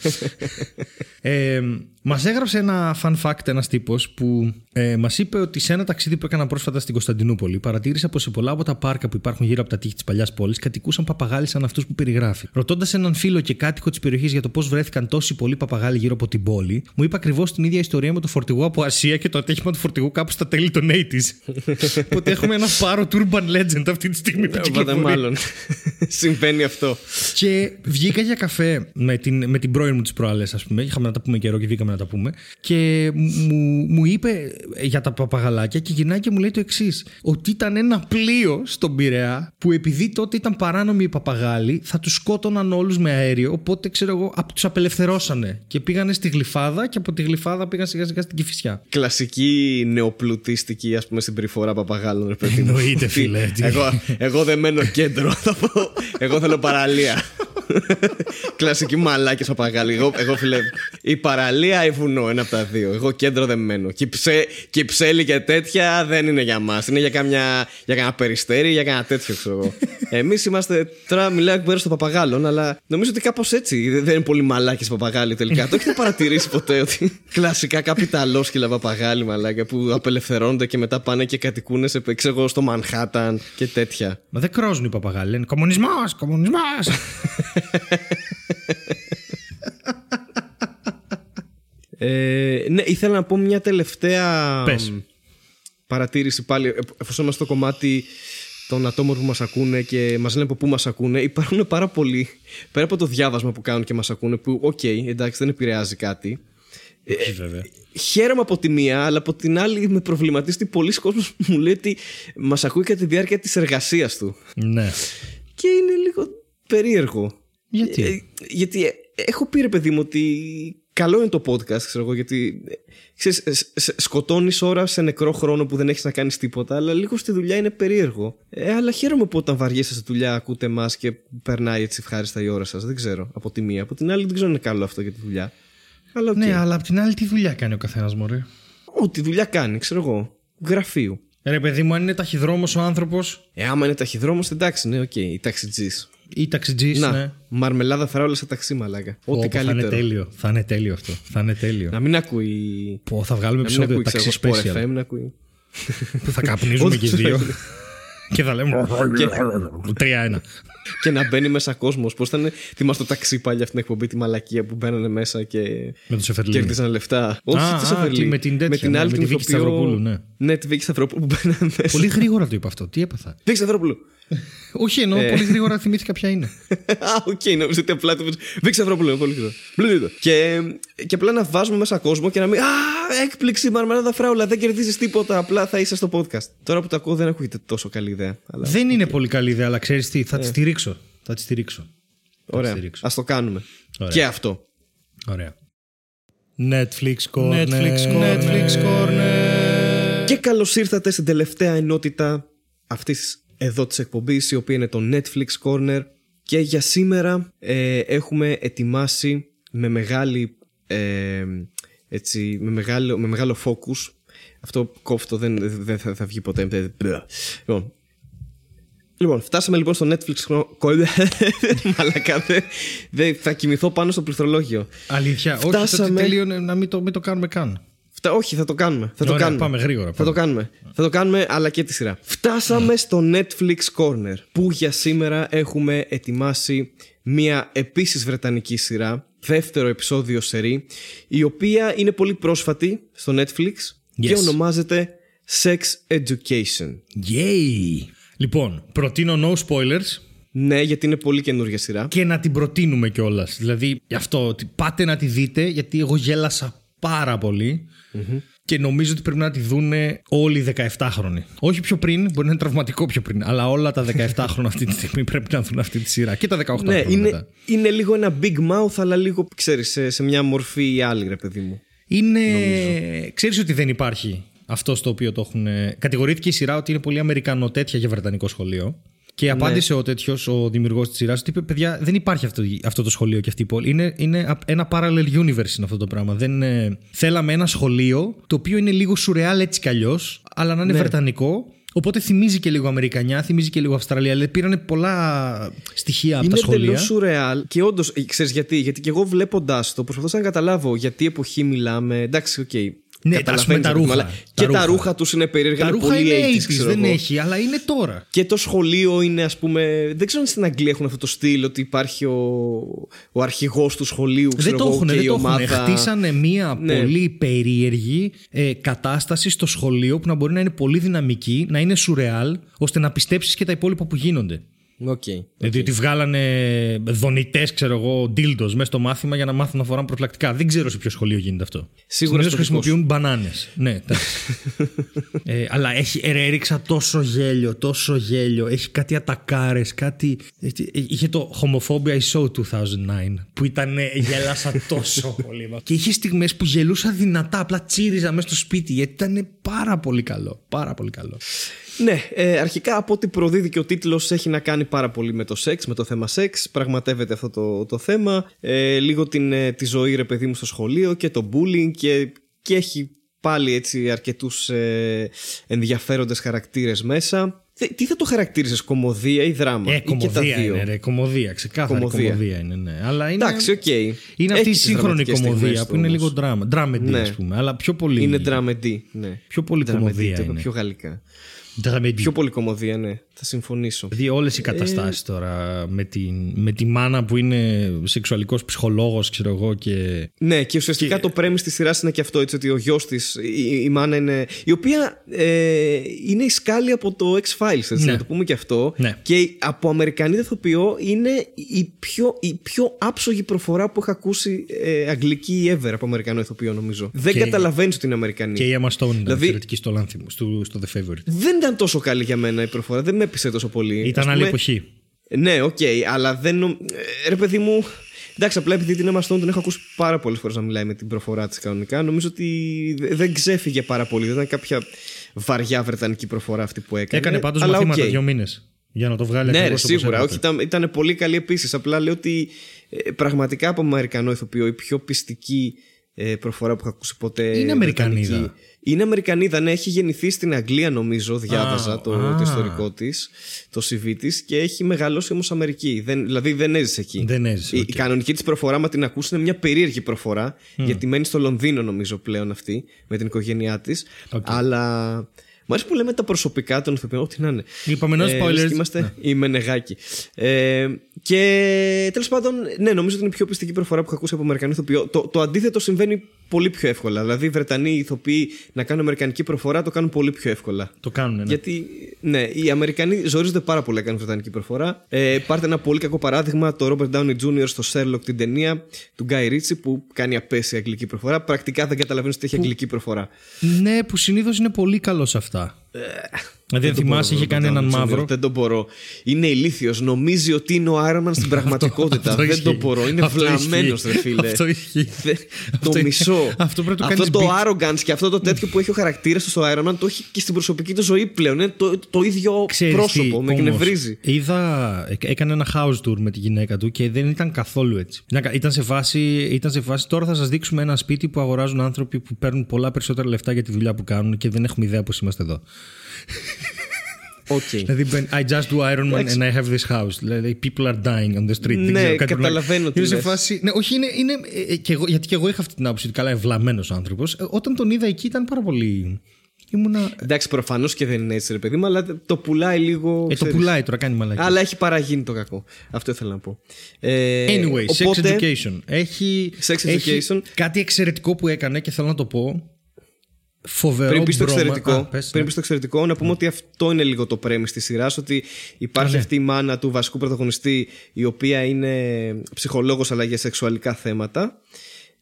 B: [LAUGHS] ε, μας έγραψε ένα fun fact ένας τύπος που ε, μας είπε ότι σε ένα ταξίδι που έκανα πρόσφατα στην Κωνσταντινούπολη παρατήρησα πως σε πολλά από τα πάρκα που υπάρχουν γύρω από τα τείχη της παλιάς πόλης κατοικούσαν παπαγάλοι σαν αυτούς που περιγράφει. Ρωτώντας έναν φίλο και κάτοικο της περιοχής για το πώς βρέθηκαν τόσοι πολλοί παπαγάλοι γύρω από την πόλη, μου είπε ακριβώς την ίδια ιστορία με το φορτηγό από Ασία και το ατύχημα του φορτηγού κάπου στα τέλη των 80s. [LAUGHS] Οπότε έχουμε ένα πάρο Urban Legend αυτή τη στιγμή που
A: Οπότε
B: κυκλοφορεί.
A: μάλλον [LAUGHS] συμβαίνει αυτό.
B: Και βγήκα για καφέ με την, με την πρώην μου τις προάλλες, ας πούμε. Είχαμε να τα πούμε καιρό και βγήκαμε να τα πούμε. Και μου, μου είπε για τα παπαγαλάκια και γυρνάει και μου λέει το εξής: Ότι ήταν ένα πλοίο στον Πειραιά που επειδή τότε ήταν παράνομοι οι παπαγάλοι, θα τους σκότωναν όλους με αέριο. Οπότε ξέρω εγώ, τους απελευθερώσανε. Και πήγανε στη γλυφάδα και από τη γλυφάδα πήγαν σιγά σιγά στην Κυφυσιά.
A: Κλασική νεοπλουτίστικη, ας πούμε, συμπεριφορά παπαγάλων, ρε παιδί μου.
B: Εννοείται,
A: Τι,
B: φίλε, τι.
A: Εγώ, εγώ δεν μένω κέντρο, θα πω. Εγώ θέλω παραλία. [LAUGHS] Κλασική μαλάκη παπαγάλη. Εγώ, εγώ, φίλε, η παραλία ή βουνό, ένα από τα δύο. Εγώ κέντρο δεν μένω. Και, η ψε, και η ψέλη και τέτοια δεν είναι για μας. Είναι για καμιά, για κανένα περιστέρι, για κανένα τέτοιο, ξέρω εγώ. [LAUGHS] Εμείς είμαστε. Τώρα μιλάω εκ μέρους των παπαγάλων, αλλά νομίζω ότι κάπως έτσι. Δεν δεν είναι πολύ μαλάκες παπαγάλοι τελικά. Το έχετε παρατηρήσει ποτέ ότι κλασικά κάποιοι ταλόσκυλα παπαγάλοι μαλάκια που απελευθερώνονται και μετά πάνε και κατοικούν σε, ξέρω εγώ, στο Μανχάταν και τέτοια.
B: Μα δεν κρόζουν οι παπαγάλοι. Λένε Κομμουνισμός, κομμουνισμός. [LAUGHS]
A: Ε, ναι, ήθελα να πω μια τελευταία
B: Πες.
A: μ, παρατήρηση πάλι, ε, εφόσον είμαστε στο κομμάτι των ατόμων που μας ακούνε και μας λένε από πού μας ακούνε, υπάρχουν πάρα πολλοί, πέρα από το διάβασμα που κάνουν και μας ακούνε, που οκ, εντάξει δεν επηρεάζει κάτι.
B: Όχι, βέβαια.
A: Χαίρομαι από τη μία, αλλά από την άλλη με προβληματίζει ότι πολλοί κόσμος [LAUGHS] μου λέει ότι μας ακούει κατά τη διάρκεια της εργασίας του.
B: Ναι.
A: Και είναι λίγο περίεργο.
B: Γιατί;
A: Ε, γιατί ε, έχω πει ρε παιδί μου ότι καλό είναι το podcast, ξέρω εγώ, γιατί ε, ξέρεις, ε, σ- σ- σκοτώνεις ώρα σε νεκρό χρόνο που δεν έχεις να κάνεις τίποτα, αλλά λίγο στη δουλειά είναι περίεργο. Ε, αλλά χαίρομαι που όταν βαριέσαι στη δουλειά ακούτε εμά και περνάει έτσι ευχάριστα η ώρα σας. Δεν ξέρω, από τη μία. Από την άλλη δεν ξέρω αν είναι καλό αυτό για τη δουλειά. Αλλά οκ.
B: Ναι, αλλά απ' την άλλη τι δουλειά κάνει ο καθένας μωρέ;
A: Ό,τι δουλειά κάνει, ξέρω εγώ. Γραφείου.
B: Ρε παιδί μου, αν είναι ταχυδρόμος ο άνθρωπος
A: Ε, άμα είναι ταχυδρόμος, εντάξει, ναι, οκ. Ή ταξιτζής.
B: Ή ταξιτζής,
A: Να,
B: ναι.
A: μαρμελάδα θα όλα σε ταξί, μαλάκα.
B: Πω,
A: Ό,τι
B: πω, θα είναι
A: καλύτερο.
B: τέλειο. Θα είναι τέλειο αυτό. Θα είναι τέλειο.
A: Να μην ακούει.
B: Πω, θα βγάλουμε
A: Να μην
B: επεισόδιο
A: ακούει,
B: ταξί
A: ξέρω, Sport FM special, να ακούει.
B: που θα καπνίζουμε
A: Ό,τι
B: και οι
A: σου
B: δύο.
A: έρχεται. [LAUGHS]
B: και θα λέμε. Τρία-ένα.
A: και να μπαίνει μέσα κόσμος. Πώς ήταν. Θυμάσαι το ταξί πάλι αυτήν την εκπομπή, τη μαλακία που μπαίνανε μέσα και.
B: Με τον Σεφερλίνη.
A: Κέρδισαν λεφτά. Όχι,
B: Α,
A: τη
B: α,
A: Σεφερλίνη.
B: και με την τέτοια, ναι,
A: άλλη
B: με
A: την
B: τη Βίκη
A: ηθοποιό-
B: Σταυροπούλου, ναι.
A: Ναι, τη Βίκη Σταυροπούλου που μπαίνανε μέσα.
B: Πολύ γρήγορα το είπα αυτό. Τι έπαθα.
A: Βίκη Σταυροπούλου. [LAUGHS]
B: Όχι, εννοώ πολύ γρήγορα θυμήθηκα ποια είναι. [LAUGHS]
A: Α, οκ, νομίζω ότι απλά το πες. Βίκη Σταυροπούλου, πολύ γρήγορα. Μπλουτίδο. Και, και απλά να βάζουμε μέσα κόσμο και να μην. Α, έκπληξη, μαρμελάδα φράουλα, δεν κερδίζεις τίποτα. Απλά θα είσαι στο podcast. Τώρα που το ακούω δεν ακούγεται τόσο καλή ιδέα. Αλλά...
B: Δεν είναι πολύ καλή ιδέα, αλλά ξέρεις τι, θα τη στηρίξω. Θα τη στηρίξω. Θα τη
A: Ωραία.
B: στηρίξω.
A: Α το κάνουμε.
B: Ωραία.
A: Και αυτό.
B: Ωραία. Netflix Corner.
A: Netflix Corner.
B: Netflix Corner.
A: Και καλώς ήρθατε στην τελευταία ενότητα αυτής εδώ της εκπομπής, η οποία είναι το Netflix Corner. Και για σήμερα ε, έχουμε ετοιμάσει με μεγάλη ε, έτσι, με μεγάλο, με μεγάλο focus αυτό κόφτο δεν, δεν θα, θα βγει ποτέ δεν- λοιπόν, Λοιπόν, φτάσαμε λοιπόν στο Netflix. χρονο- Κολλ- [LAUGHS] Μαλακά, δεν- δεν- θα κοιμηθώ πάνω στο πληκτρολόγιο.
B: Αλήθεια, όχι,
A: Φτάσαμε-
B: τότε τελείωνε να μην το, μην το κάνουμε καν.
A: Φτα... Όχι, θα το κάνουμε. Θα το
B: Ωραία,
A: κάνουμε.
B: πάμε γρήγορα,
A: Θα
B: πάμε.
A: το κάνουμε. Θα το κάνουμε, αλλά και τη σειρά. Φτάσαμε στο Netflix Corner, που για σήμερα έχουμε ετοιμάσει μια επίσης βρετανική σειρά, δεύτερο επεισόδιο σερί, η οποία είναι πολύ πρόσφατη στο Netflix και
B: Yes.
A: ονομάζεται Sex Education.
B: Yay! Λοιπόν, προτείνω no spoilers
A: Ναι, γιατί είναι πολύ καινούργια σειρά.
B: και να την προτείνουμε κιόλας. Δηλαδή, γι' αυτό ότι πάτε να τη δείτε, γιατί εγώ γέλασα πάρα πολύ και νομίζω ότι πρέπει να τη δούνε όλοι οι 17χρονοι. Όχι πιο πριν, μπορεί να είναι τραυματικό πιο πριν, αλλά όλα τα 17χρονα αυτή τη στιγμή πρέπει να δουν αυτή τη σειρά. Και τα 18
A: Ναι,
B: χρόνια
A: είναι,
B: μετά.
A: είναι λίγο ένα big mouth, αλλά λίγο, ξέρεις, σε, σε μια μορφή ή άλλη, ρε παιδί μου.
B: Είναι. Ξέρεις ότι δεν υπάρχει αυτό στο οποίο το έχουν. Κατηγορήθηκε η σειρά ότι είναι πολύ Αμερικανό τέτοια για βρετανικό σχολείο. Και απάντησε ο τέτοιος, ο δημιουργός της σειράς, ότι είπε: Παιδιά, δεν υπάρχει αυτό, αυτό το σχολείο και αυτή η πόλη. Είναι, είναι απ- ένα parallel universe είναι αυτό το πράγμα. Δεν, ε, θέλαμε ένα σχολείο το οποίο είναι λίγο σουρεάλ έτσι κι αλλιώς, αλλά να είναι βρετανικό. Οπότε θυμίζει και λίγο Αμερικανιά, θυμίζει και λίγο Αυστραλία. Δηλαδή πήραν πολλά στοιχεία από
A: είναι
B: τα σχολεία.
A: εντελώ σουρεάλ και όντως, ξέρεις γιατί. Γιατί και εγώ βλέποντά το, προσπαθούσα να καταλάβω για τι εποχή μιλάμε. Εντάξει, οκ.
B: Ναι,
A: καταλαβαίνεις,
B: τα
A: ρε παιδί μου,
B: ρούχα,
A: αλλά
B: τα
A: και
B: ρούχα.
A: τα ρούχα τους είναι περίεργα.
B: Τα
A: είναι
B: ρούχα
A: πολύ
B: είναι
A: 80s,
B: 80s,
A: ξέρω
B: δεν
A: εγώ.
B: έχει, αλλά είναι τώρα.
A: Και το σχολείο είναι, ας πούμε. Δεν ξέρω αν στην Αγγλία έχουν αυτό το στυλ ότι υπάρχει ο, ο αρχηγός του σχολείου.
B: Δεν
A: Ξέρω
B: το
A: εγώ,
B: έχουν,
A: και
B: δεν
A: η
B: το έχουν.
A: ομάδα.
B: Χτίσανε μία
A: Ναι.
B: πολύ περίεργη ε, κατάσταση στο σχολείο που να μπορεί να είναι πολύ δυναμική, να είναι σουρεάλ, ώστε να πιστέψεις και τα υπόλοιπα που γίνονται.
A: Οκ.
B: Δηλαδή ότι βγάλανε δονητές, ξέρω εγώ, ντίλντο μέσα στο μάθημα για να μάθουν να φοράνε προφυλακτικά. Δεν ξέρω σε ποιο σχολείο γίνεται αυτό.
A: Σίγουρα
B: Συνήθως
A: στο δικό
B: χρησιμοποιούν μπανάνες. ναι, εντάξει. [LAUGHS] ε, αλλά έχει, ε, ρε, έριξα τόσο γέλιο, τόσο γέλιο. Έχει κάτι ατακάρες, κάτι. έχει- Είχε το Homophobia is so 2009 που ήταν. Γέλασα τόσο [LAUGHS] πολύ. και είχε στιγμές που γελούσα δυνατά, απλά τσίριζα μέσα στο σπίτι γιατί ήταν πάρα πολύ καλό. Πάρα πολύ καλό.
A: Ναι, ε, αρχικά από ό,τι προδίδει και ο τίτλος έχει να κάνει πάρα πολύ με το σεξ, με το θέμα σεξ. Πραγματεύεται αυτό το, το θέμα. Ε, λίγο την, ε, τη ζωή ρε παιδί μου στο σχολείο και το bullying και, και έχει πάλι έτσι αρκετούς ε, ενδιαφέροντες χαρακτήρες μέσα. Θε- Τι θα το χαρακτήριζες, κωμωδία ή δράμα;
B: Ε,
A: ή και τα
B: κωμωδία
A: δύο;
B: είναι, ρε. Κωμωδία, ξεκάθαρη
A: Κωμωδία.
B: κωμωδία, είναι, ναι. Αλλά είναι,
A: Εντάξει, οκ.
B: είναι αυτή
A: Έχεις
B: η
A: τις
B: σύγχρονη
A: δραματικές
B: κωμωδία
A: στιγμές
B: που
A: του
B: είναι
A: όμως.
B: λίγο δράμα. Dramedy,
A: Ναι.
B: ας πούμε. Αλλά πιο πολύ.
A: Είναι dramedy, ναι.
B: Πιο πολύ
A: Dramedy,
B: κομμωδία
A: το είπα
B: είναι.
A: Πιο γαλλικά.
B: Dramedy.
A: Πιο πολύ κομμωδία, ναι. Θα συμφωνήσω.
B: Δηλαδή όλες οι καταστάσεις τώρα με, την, με τη μάνα που είναι σεξουαλικός ψυχολόγος ξέρω εγώ και...
A: Ναι, και ουσιαστικά το πρέμι τη σειρά είναι και αυτό. Έτσι, ότι ο γιος της, η, η μάνα είναι. η οποία ε, είναι η σκάλη από το X-Files, έτσι,
B: Ναι.
A: να το πούμε και αυτό.
B: Ναι.
A: Και η- από Αμερικανή ηθοποιό είναι η πιο, η πιο άψογη προφορά που έχω ακούσει ε, αγγλική ever από Αμερικανό ηθοποιό, νομίζω. Δεν
B: Και-
A: καταλαβαίνεις ότι είναι Αμερικανή.
B: Και η Emma Stone ήταν
A: Δηλαδή-
B: εξαιρετική στο, Lanthimos, στο, στο The Favorite.
A: Δεν ήταν τόσο καλή για μένα η προφορά, δεν με έπεισε τόσο πολύ.
B: Ήταν
A: Ας
B: άλλη
A: πούμε,
B: εποχή.
A: Ναι, οκ, αλλά δεν. νο- ε, Ρε παιδί μου. Εντάξει, απλά επειδή την Emma Stone την έχω ακούσει πάρα πολλές φορές να μιλάει με την προφορά της κανονικά, νομίζω ότι δε- δεν ξέφυγε πάρα πολύ. Δεν ήταν κάποια βαριά βρετανική προφορά αυτή που έκανε.
B: Έκανε πάντως
A: αλλά
B: μαθήματα
A: οκ.
B: δύο μήνες για να το βγάλει
A: Ναι, ρε,
B: ακριβώς όπως
A: σίγουρα.
B: έπρεπε.
A: Όχι, ήταν, ήταν πολύ καλή επίσης. Απλά λέω ότι ε, πραγματικά από Αμερικανό ηθοποιό η πιο πιστική ε, προφορά που έχω ακούσει ποτέ.
B: Είναι Αμερικανίδα.
A: βρετανική. Είναι Αμερικανίδα, ναι, έχει γεννηθεί στην Αγγλία νομίζω, διάβαζα
B: Α,
A: το,
B: α.
A: το ιστορικό της, το CV της και έχει μεγαλώσει όμως Αμερική. Δεν, δηλαδή δεν έζησε εκεί.
B: Δεν έζησε,
A: Η,
B: οκ.
A: η κανονική της προφορά, άμα την ακούσεις, είναι μια περίεργη προφορά, γιατί μένει στο Λονδίνο νομίζω πλέον αυτή, με την οικογένειά της.
B: Οκ.
A: Αλλά. Μου αρέσει που λέμε τα προσωπικά των ηθοποιών, ό,τι να είναι.
B: Είπαμε, no
A: Ε,
B: spoilers.
A: λες και Είμαστε η Μενεγάκη. Ε, και τέλος πάντων, ναι, νομίζω ότι είναι η πιο πιστική προφορά που έχω ακούσει από Αμερικανό ηθοποιό. Το, το αντίθετο συμβαίνει πολύ πιο εύκολα. Δηλαδή, οι Βρετανοί ηθοποιοί να κάνουν Αμερικανική προφορά το κάνουν πολύ πιο εύκολα.
B: Το κάνουν, ναι.
A: Γιατί, ναι, οι Αμερικανοί ζορίζονται πάρα πολύ να κάνουν Βρετανική προφορά. Ε, πάρτε ένα πολύ κακό παράδειγμα, το Robert Downey Jr. στο Sherlock την ταινία του Guy Ritchie που κάνει απέσια αγγλική προφορά. Πρακτικά δεν καταλαβαίνεις ότι έχει αγγλική προφορά.
B: Ναι, που συνήθως είναι πολύ καλός σε αυτά. Δηλαδή, αν
A: Δεν το
B: θυμάσαι,
A: μπορώ,
B: είχε
A: δεν
B: κάνει
A: το
B: έναν
A: μπορώ,
B: μαύρο.
A: Δεν το μπορώ. Είναι ηλίθιος. Νομίζει ότι είναι ο Iron Man στην [LAUGHS] πραγματικότητα.
B: αυτό
A: δεν
B: ισχύει.
A: το μπορώ. Είναι
B: Αυτό
A: βλαμμένος,
B: ισχύει.
A: ρε φίλε.
B: Αυτό ισχύει.
A: Δε-
B: Αυτό
A: το
B: είναι-
A: μισό.
B: αυτό πρέπει να το
A: αυτό
B: κάνεις
A: το
B: beat.
A: arrogance και αυτό το τέτοιο που έχει ο χαρακτήρας του στο Iron Man το έχει και στην προσωπική του ζωή πλέον. Είναι το, το ίδιο
B: Ξέρεις
A: πρόσωπο.
B: τι,
A: με
B: όμως,
A: εκνευρίζει.
B: Είδα, ε, έκανε ένα house tour με τη γυναίκα του και δεν ήταν καθόλου έτσι. Ήταν κα- Ήταν σε φάση, ήταν σε φάση τώρα θα σας δείξουμε ένα σπίτι που αγοράζουν άνθρωποι που παίρνουν πολλά περισσότερα λεφτά για τη δουλειά που κάνουν και δεν έχουμε ιδέα πώς είμαστε εδώ.
A: Οκ.
B: Δηλαδή, μπαίνει, I just do Iron Man and I have this house. Δηλαδή, people are dying on the street. Δεν
A: Ναι,
B: ξέρω, κάτι
A: καταλαβαίνω
B: να-
A: τι
B: Είναι σε
A: λες.
B: φάση. Ναι, όχι, είναι. είναι ε, ε, και εγώ, γιατί και εγώ είχα αυτή την άποψη ότι καλά, ευλαμμένος άνθρωπος. Όταν τον είδα εκεί ήταν πάρα πολύ. Ήμουνα.
A: Εντάξει, προφανώς και δεν είναι έτσι, ρε παιδί μου, αλλά το πουλάει λίγο.
B: Ε, το
A: ξέρεις.
B: πουλάει τώρα, κάνει μαλακή.
A: Αλλά έχει παραγίνει το κακό. Αυτό ήθελα να πω. Ε,
B: Anyway,
A: οπότε,
B: sex education. Έχει,
A: Sex
B: έχει
A: education.
B: κάτι εξαιρετικό που έκανε και θέλω να το πω. Φοβερό
A: Πριν πεις στο
B: μπρώμα-
A: εξαιρετικό,
B: Α, πες,
A: πριν
B: ναι.
A: πεις στο εξαιρετικό, να πούμε ότι αυτό είναι λίγο το πρέμι τη σειρά. Ότι υπάρχει
B: Α, ναι.
A: αυτή η μάνα του βασικού πρωταγωνιστή, η οποία είναι ψυχολόγος αλλά για σεξουαλικά θέματα.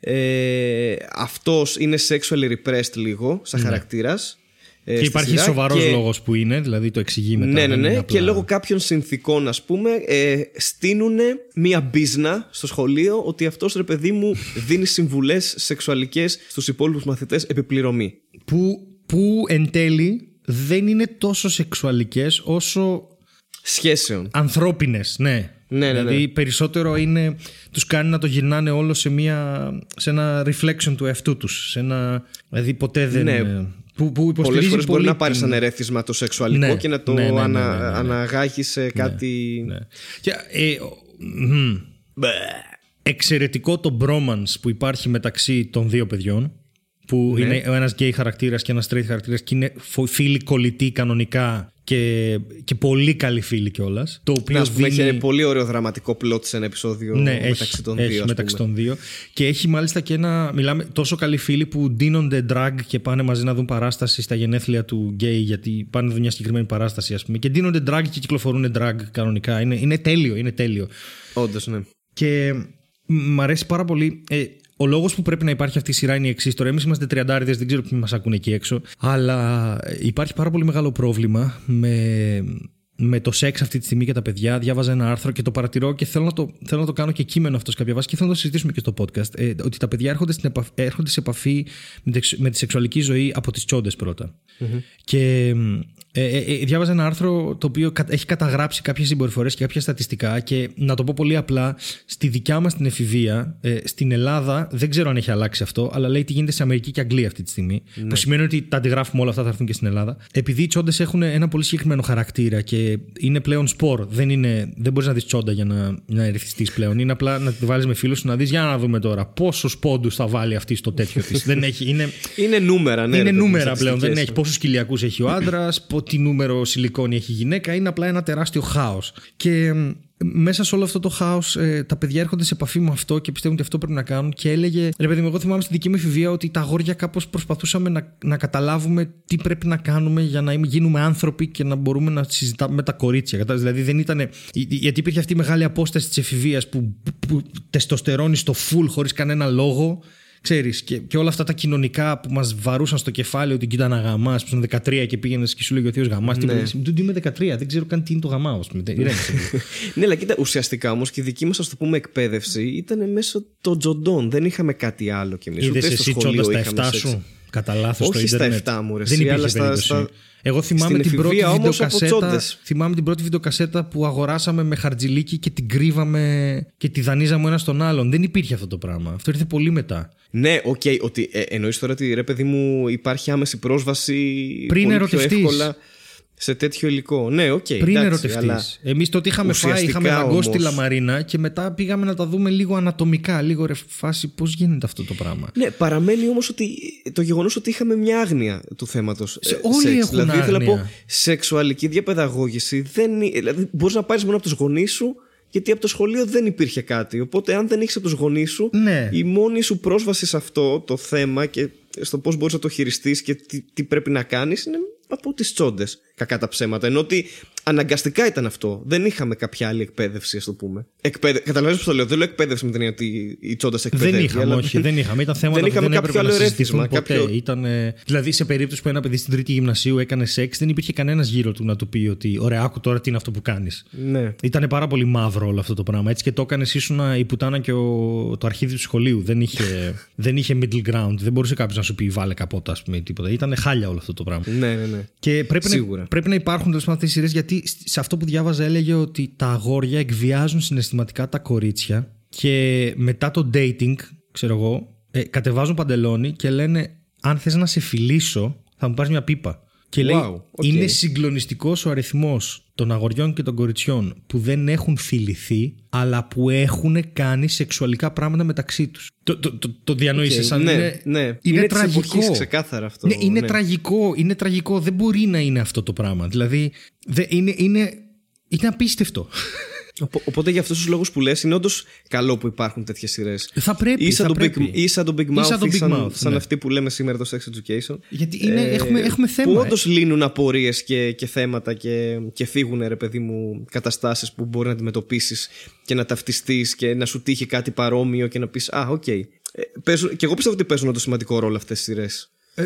A: Ε, Αυτός είναι sexually repressed λίγο, σαν χαρακτήρας.
B: Ναι. Και υπάρχει σοβαρός λόγος που είναι, δηλαδή το εξηγεί μετά.
A: Ναι, ναι,
B: δεν
A: ναι.
B: είναι
A: Και
B: απλά-
A: λόγω κάποιων συνθήκων, ας πούμε, ε, στείνουν μία μπίζνα στο σχολείο ότι αυτός ρε παιδί μου [LAUGHS] δίνει συμβουλές σεξουαλικές στους υπόλοιπους μαθητές επιπληρωμή.
B: Που, που εν τέλει δεν είναι τόσο σεξουαλικές όσο
A: Σχέσεων.
B: ανθρώπινες, ναι.
A: Ναι, ναι,
B: δηλαδή
A: ναι.
B: περισσότερο είναι, τους κάνει να το γυρνάνε όλο σε, μια, σε ένα reflection του εαυτού τους. Σε ένα, δηλαδή ποτέ δεν...
A: Ναι.
B: Που, που
A: Πολλές
B: υποστηρίζει
A: φορές μπορεί
B: πολύ
A: να πάρεις
B: την-
A: σαν ερέθισμα το σεξουαλικό
B: Ναι,
A: και να το
B: ναι, ναι, ναι,
A: ανα,
B: ναι, ναι, ναι.
A: αναγάγεις σε κάτι.
B: Ναι. Και, ε, ο- μμμ. εξαιρετικό το bromance που υπάρχει μεταξύ των δύο παιδιών που
A: Ναι.
B: είναι ο ένας gay χαρακτήρας και ένας straight χαρακτήρας και είναι φο- φίλοι κολλητοί κανονικά και, και πολύ καλοί φίλοι κιόλας. Το οποίο
A: Να ας πούμε,
B: δίνει...
A: έχει πολύ ωραίο δραματικό πλότ σε ένα επεισόδιο
B: Ναι,
A: μεταξύ
B: έχει,
A: των
B: έχει
A: δύο. ας
B: μεταξύ
A: πούμε.
B: των δύο. Και έχει μάλιστα και ένα. Μιλάμε τόσο καλοί φίλοι που ντύνονται drag και πάνε μαζί να δουν παράσταση στα γενέθλια του γκέι, γιατί πάνε να δουν μια συγκεκριμένη παράσταση, ας πούμε. Και ντύνονται drag και κυκλοφορούν drag κανονικά. Είναι, είναι τέλειο, είναι τέλειο.
A: Όντως, ναι.
B: Και μ' αρέσει πάρα πολύ. Ε, ο λόγος που πρέπει να υπάρχει αυτή η σειρά είναι η εξής. Τώρα, εμείς είμαστε τριαντάριδες, δεν ξέρω ποιοι μας ακούνε εκεί έξω. Αλλά υπάρχει πάρα πολύ μεγάλο πρόβλημα με, με το σεξ αυτή τη στιγμή και τα παιδιά. Διάβαζα ένα άρθρο και το παρατηρώ και θέλω να το, θέλω να το κάνω και κείμενο αυτό σε κάποια βάση και θέλω να το συζητήσουμε και στο podcast. Ε, ότι τα παιδιά έρχονται, στην επαφ- έρχονται σε επαφή με τη, με τη σεξουαλική ζωή από τις τσόντες πρώτα. Και ε, ε, ε, διάβαζα ένα άρθρο το οποίο κα- έχει καταγράψει κάποιες συμπεριφορές και κάποια στατιστικά και να το πω πολύ απλά, στη δικιά μας την εφηβεία, ε, στην Ελλάδα, δεν ξέρω αν έχει αλλάξει αυτό, αλλά λέει τι γίνεται σε Αμερική και Αγγλία αυτή τη στιγμή. Που σημαίνει ότι τα αντιγράφουμε όλα αυτά θα έρθουν και στην Ελλάδα. Επειδή οι τσόντες έχουν ένα πολύ συγκεκριμένο χαρακτήρα και είναι πλέον σπορ, δεν, είναι, δεν μπορείς να δεις τσόντα για να, να ερεθιστεί πλέον. Είναι απλά να τη βάλεις με φίλους σου να δεις για να δούμε τώρα πόσους πόντους θα βάλει αυτή στο τέτοιο της. δεν έχει, είναι,
A: Είναι νούμερα, ναι.
B: είναι
A: ρε παιδί μου,
B: νούμερα πλέον. Δεν
A: στατιστικές.
B: έχει πόσους κοιλιακού έχει ο άντρας, τι νούμερο σιλικόνη έχει η γυναίκα. Είναι απλά ένα τεράστιο χάος. Και μ, μέσα σε όλο αυτό το χάος, τα παιδιά έρχονται σε επαφή με αυτό και πιστεύουν ότι αυτό πρέπει να κάνουν. Και έλεγε, ρε παιδί μου, εγώ θυμάμαι στη δική μου εφηβεία ότι τα αγόρια κάπως προσπαθούσαμε να, να καταλάβουμε τι πρέπει να κάνουμε για να είμαι- γίνουμε άνθρωποι και να μπορούμε να συζητάμε με τα κορίτσια. Κατάλαβες; Δηλαδή δεν ήταν. Γιατί υπήρχε αυτή η μεγάλη απόσταση της εφηβείας που, που τεστοστερώνεις στο full χωρίς κανένα λόγο. Ξέρεις, και, και όλα αυτά τα κοινωνικά που μας βαρούσαν στο κεφάλι ότι κοίτα να γαμάς, που ήσουν 13 και πήγαινες και σου λέγει ο Θεός γαμάς. Τι
A: Ναι.
B: μου Του είμαι 13, δεν ξέρω καν τι είναι το γαμάο. ας πούμε. Ηρέμησε λίγο. [LAUGHS]
A: Ναι, αλλά κοίτα, ουσιαστικά όμως και η δική μας, ας το πούμε, εκπαίδευση ήταν μέσω των τζοντών. Δεν είχαμε κάτι άλλο κι εμείς.
B: Είδες
A: Ούτε στο
B: εσύ
A: σχολείο
B: τσόντα στα
A: είχαμε
B: 7
A: σεξ.
B: σου. Κατά λάθος στο
A: Όχι στα
B: Ιντερνετ.
A: 7 μου, ρε,
B: Δεν
A: εσύ,
B: υπήρχε
A: αλλά στα-
B: περίπτωση.
A: στα-
B: Εγώ θυμάμαι
A: στην
B: την πρώτη
A: εφηβεία όμως από
B: βιντεοκασέτα.
A: τσόντες.
B: Θυμάμαι την πρώτη βιντεοκασέτα που αγοράσαμε με χαρτζιλίκι και την κρύβαμε και τη δανείζαμε ο ένας τον άλλον. Δεν υπήρχε αυτό το πράγμα. Αυτό ήρθε πολύ μετά.
A: Ναι, οκ, ότι ε, εννοείς τώρα ότι ρε παιδί μου υπάρχει άμεση πρόσβαση
B: Πριν
A: πολύ
B: ερωτευτείς.
A: πιο εύκολα σε τέτοιο υλικό. Ναι, οκ.
B: Πριν
A: εντάξει,
B: ερωτευτείς.
A: αλλά-
B: Εμείς τότε είχαμε φάει,
A: ουσιαστικά
B: είχαμε δαγκώσει τη
A: όμως-
B: λαμαρίνα και μετά πήγαμε να τα δούμε λίγο ανατομικά. Λίγο ρε φάση, πώς γίνεται αυτό το πράγμα;
A: Ναι, παραμένει όμως ότι το γεγονός ότι είχαμε μια άγνοια του θέματος.
B: Σε- όλοι έχουν
A: δηλαδή, θέλω να
B: άγνοια.
A: πω, σεξουαλική διαπαιδαγώγηση δεν. είναι- Δηλαδή, μπορείς να πάρεις μόνο από τους γονείς σου, γιατί από το σχολείο δεν υπήρχε κάτι. Οπότε, αν δεν έχεις από τους γονείς σου,
B: Ναι.
A: η μόνη σου πρόσβαση σε αυτό το θέμα και στο πώς μπορείς να το χειριστείς και τι, τι πρέπει να κάνεις είναι από τις τσόντες. Κακά τα ψέματα. Ενώ ότι αναγκαστικά ήταν αυτό. Δεν είχαμε κάποια άλλη εκπαίδευση, ας το πούμε. Εκπαίδε... Καταλαβαίνεις πώς το λέω. Δεν λέω εκπαίδευση με την έννοια ότι η τσόντας σε εκπαιδεύει.
B: Δεν είχαμε,
A: αλλά-
B: όχι, δεν είχαμε. Ήταν θέματα
A: Δεν
B: που
A: είχαμε
B: δεν
A: κάποιο
B: έπρεπε
A: άλλο
B: να συζητηθούν
A: ερέθισμα,
B: ποτέ.
A: κάποιο-
B: Ήταν, ε, δηλαδή, σε περίπτωση που ένα παιδί στην τρίτη γυμνασίου έκανε σεξ, δεν υπήρχε κανένας γύρω του να του πει ότι Ωραία, άκου τώρα τι είναι αυτό που κάνεις.
A: Ναι.
B: Ήταν πάρα πολύ μαύρο όλο αυτό το πράγμα. Έτσι και το έκανες ήσουν η πουτάνα και ο, το αρχίδι του σχολείου. Δεν είχε, [LAUGHS] δεν είχε middle ground. Δεν μπορούσε κάποιος να σου πει βάλε καπότα, ας πούμε, ή τίποτα. Ήταν χάλια όλο αυτό το πράγμα.
A: Ναι, ναι, ναι.
B: Και πρέπει
A: Σίγουρα.
B: να, πρέπει να υπάρχουν τέλος πάντων αυτές οι σειρές γιατί σε αυτό που διάβαζα έλεγε ότι τα αγόρια εκβιάζουν συναισθηματικά τα κορίτσια και μετά το dating, ξέρω εγώ, ε, κατεβάζουν παντελόνι και λένε αν θες να σε φιλήσω θα μου πάρεις μια πίπα. Και λέει
A: Wow, οκ.
B: είναι συγκλονιστικός ο αριθμός των αγοριών και των κοριτσιών που δεν έχουν φιληθεί αλλά που έχουν κάνει σεξουαλικά πράγματα μεταξύ τους. Το, το, το, το διανοείσαι
A: Οκ,
B: σαν
A: ναι,
B: είναι,
A: ναι.
B: είναι,
A: Είναι της
B: τραγικό.
A: εποχής ξεκάθαρα αυτό,
B: Ναι, είναι
A: ναι.
B: τραγικό, είναι τραγικό. Δεν μπορεί να είναι αυτό το πράγμα. Δηλαδή, δε, είναι, είναι, είναι απίστευτο.
A: Οπο- Οπότε για αυτούς τους λόγους που λες, είναι όντως καλό που υπάρχουν τέτοιες σειρές.
B: θα πρέπει.
A: Ή σαν,
B: θα
A: το
B: πρέπει.
A: big, ή σαν το Big Mouth,
B: Ή σαν το Big
A: σαν,
B: Mouth,
A: σαν
B: ναι.
A: αυτή που λέμε σήμερα το Sex Education.
B: Γιατί είναι, έχουμε, έχουμε θέμα.
A: Που
B: ε.
A: όντως λύνουν απορίες και, και θέματα και, και φύγουν, ρε παιδί μου, καταστάσεις που μπορεί να αντιμετωπίσεις και να ταυτιστείς και να σου τύχει κάτι παρόμοιο και να πεις Α, οκ. Ε, παίζουν- και εγώ πιστεύω ότι παίζουν όντως σημαντικό ρόλο αυτές τις σειρές.
B: Ε,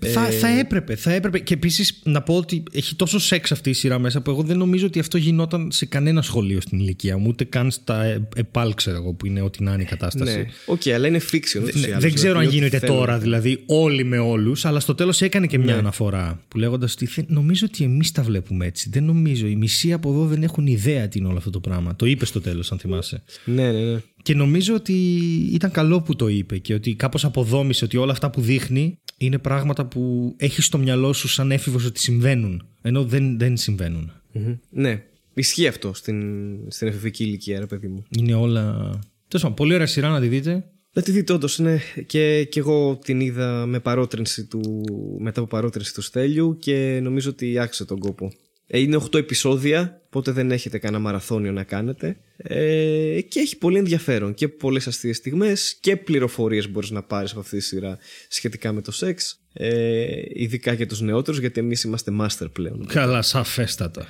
B: ε, θα, θα έπρεπε, θα έπρεπε. Και επίσης να πω ότι έχει τόσο σεξ αυτή η σειρά μέσα που εγώ δεν νομίζω ότι αυτό γινόταν σε κανένα σχολείο στην ηλικία μου. Ούτε καν στα ε- ΕΠΑΛ, ξέρω εγώ, που είναι ό,τι να είναι η κατάσταση.
A: Ναι, οκ, αλλά είναι fiction. ούτως ή
B: Ναι,
A: άλλως,
B: δεν ξέρω αν
A: δηλαδή,
B: γίνεται
A: ό,τι θέλουν.
B: τώρα, δηλαδή όλοι με όλους, αλλά στο τέλος έκανε και
A: Ναι.
B: μια αναφορά που λέγοντας ότι «Θε- νομίζω ότι εμείς τα βλέπουμε έτσι. Δεν νομίζω. Οι μισοί από εδώ δεν έχουν ιδέα τι είναι όλο αυτό το πράγμα. Το είπες στο τέλος, αν θυμάσαι.
A: Ναι, ναι, ναι.
B: Και νομίζω ότι ήταν καλό που το είπε και ότι κάπως αποδόμησε ότι όλα αυτά που δείχνει είναι πράγματα που έχει στο μυαλό σου σαν έφηβος ότι συμβαίνουν. Ενώ δεν, δεν συμβαίνουν.
A: Μμμ. Ναι, ισχύει αυτό στην, στην εφηβική ηλικία, ρε παιδί μου.
B: Είναι όλα. Τέλος πάντων, πολύ ωραία σειρά να τη δείτε.
A: Να τη δείτε όντως, ναι. Και, και εγώ την είδα με παρότρινση του, μετά από παρότρινση του Στέλιου και νομίζω ότι άξιζε τον κόπο. Ε, Είναι 8 επεισόδια, οπότε δεν έχετε κανένα μαραθώνιο να κάνετε. Ε, και έχει πολύ ενδιαφέρον και πολλές αστείες στιγμές και πληροφορίες μπορείς να πάρεις από αυτή τη σειρά σχετικά με το σεξ. Ε, ειδικά για τους νεότερους, γιατί εμείς είμαστε master πλέον.
B: Καλά, σαφέστατα.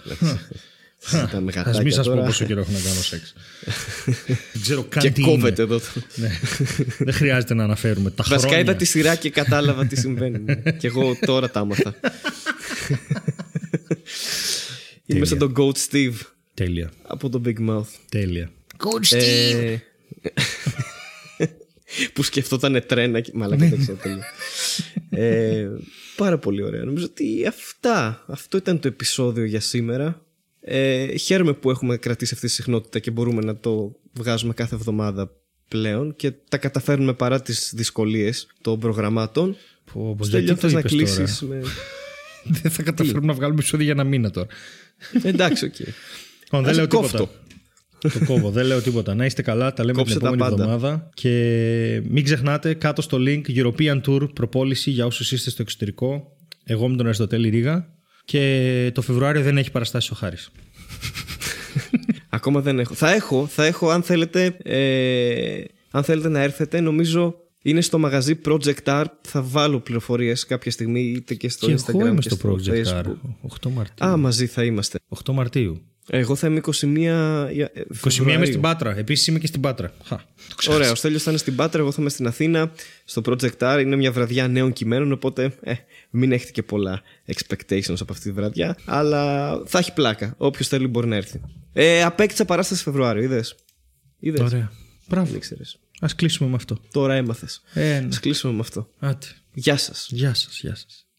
A: Συζητάμε
B: Α μην
A: γατάκια
B: σας πω
A: τώρα.
B: πόσο καιρό έχω να κάνω σεξ. δεν ξέρω καν
A: Και
B: τι
A: κόβεται
B: είναι.
A: εδώ.
B: Ναι. δεν χρειάζεται να αναφέρουμε. Τα
A: Βασικά
B: χρόνια.
A: είδα τη σειρά και κατάλαβα τι συμβαίνει. [LAUGHS] και εγώ τώρα τα άμαθα. [LAUGHS] Είμαι σαν τον Goat Steve
B: Τέλεια.
A: από το Big Mouth.
B: Τέλεια.
A: Ε, [LAUGHS] που σκεφτόταν τρένα και... Μαλάκα δεν ξέρω τέλεια. ε, πάρα πολύ ωραία. Νομίζω ότι αυτά. Αυτό ήταν το επεισόδιο για σήμερα. Ε, χαίρομαι που έχουμε κρατήσει αυτή τη συχνότητα και μπορούμε να το βγάζουμε κάθε εβδομάδα πλέον και τα καταφέρνουμε παρά τις δυσκολίες των προγραμμάτων.
B: Πω, πω,
A: Στέλιο,
B: γιατί το
A: θες να
B: είπες τώρα;
A: κλείσεις με... [LAUGHS]
B: Δεν θα καταφέρουμε να βγάλουμε επεισόδιο για ένα μήνα τώρα.
A: Εντάξει, οκ.
B: Λοιπόν, δεν
A: Ας
B: λέω
A: κόφ' το.
B: τίποτα. το κόβω, δεν λέω τίποτα. Να είστε καλά, τα λέμε
A: Κόψε
B: την
A: τα
B: επόμενη
A: πάντα.
B: εβδομάδα. Και μην ξεχνάτε κάτω στο link European Tour προπόληση για όσους είστε στο εξωτερικό. Εγώ με τον Αριστοτέλη Ρίγα. Και το Φεβρουάριο δεν έχει παραστάσει ο Χάρης. [LAUGHS]
A: Ακόμα δεν έχω. Θα έχω, θα έχω αν θέλετε, ε, αν θέλετε να έρθετε. Νομίζω είναι στο μαγαζί Project Art. Θα βάλω πληροφορίες κάποια στιγμή είτε και στο
B: και
A: Instagram
B: εγώ είμαι
A: και
B: στο Project
A: Facebook.
B: R. 8 Μαρτίου.
A: Α, μαζί θα είμαστε.
B: 8 Μαρτίου.
A: Εγώ θα είμαι 21 για- ε,
B: 21
A: Φεβρουαρίου.
B: είμαι στην Πάτρα. Επίσης είμαι και στην Πάτρα. Χα, το ξέχασα.
A: Ωραία, ο Στέλιος θα είναι στην Πάτρα, εγώ θα είμαι στην Αθήνα, στο Project R. Είναι μια βραδιά νέων κειμένων, οπότε ε, μην έχετε και πολλά expectations από αυτή τη βραδιά. Αλλά θα έχει πλάκα. Όποιος θέλει μπορεί να έρθει. Ε, απέκτησα παράσταση Φεβρουάριο, είδες; Είδες;
B: Ωραία. Μπράβο.
A: Δεν ξέρεις.
B: Α κλείσουμε με αυτό.
A: Τώρα έμαθες.
B: Ε,
A: Α
B: ναι.
A: κλείσουμε με αυτό.
B: Άτε.
A: Γεια σας.
B: Γεια σας, γεια σας.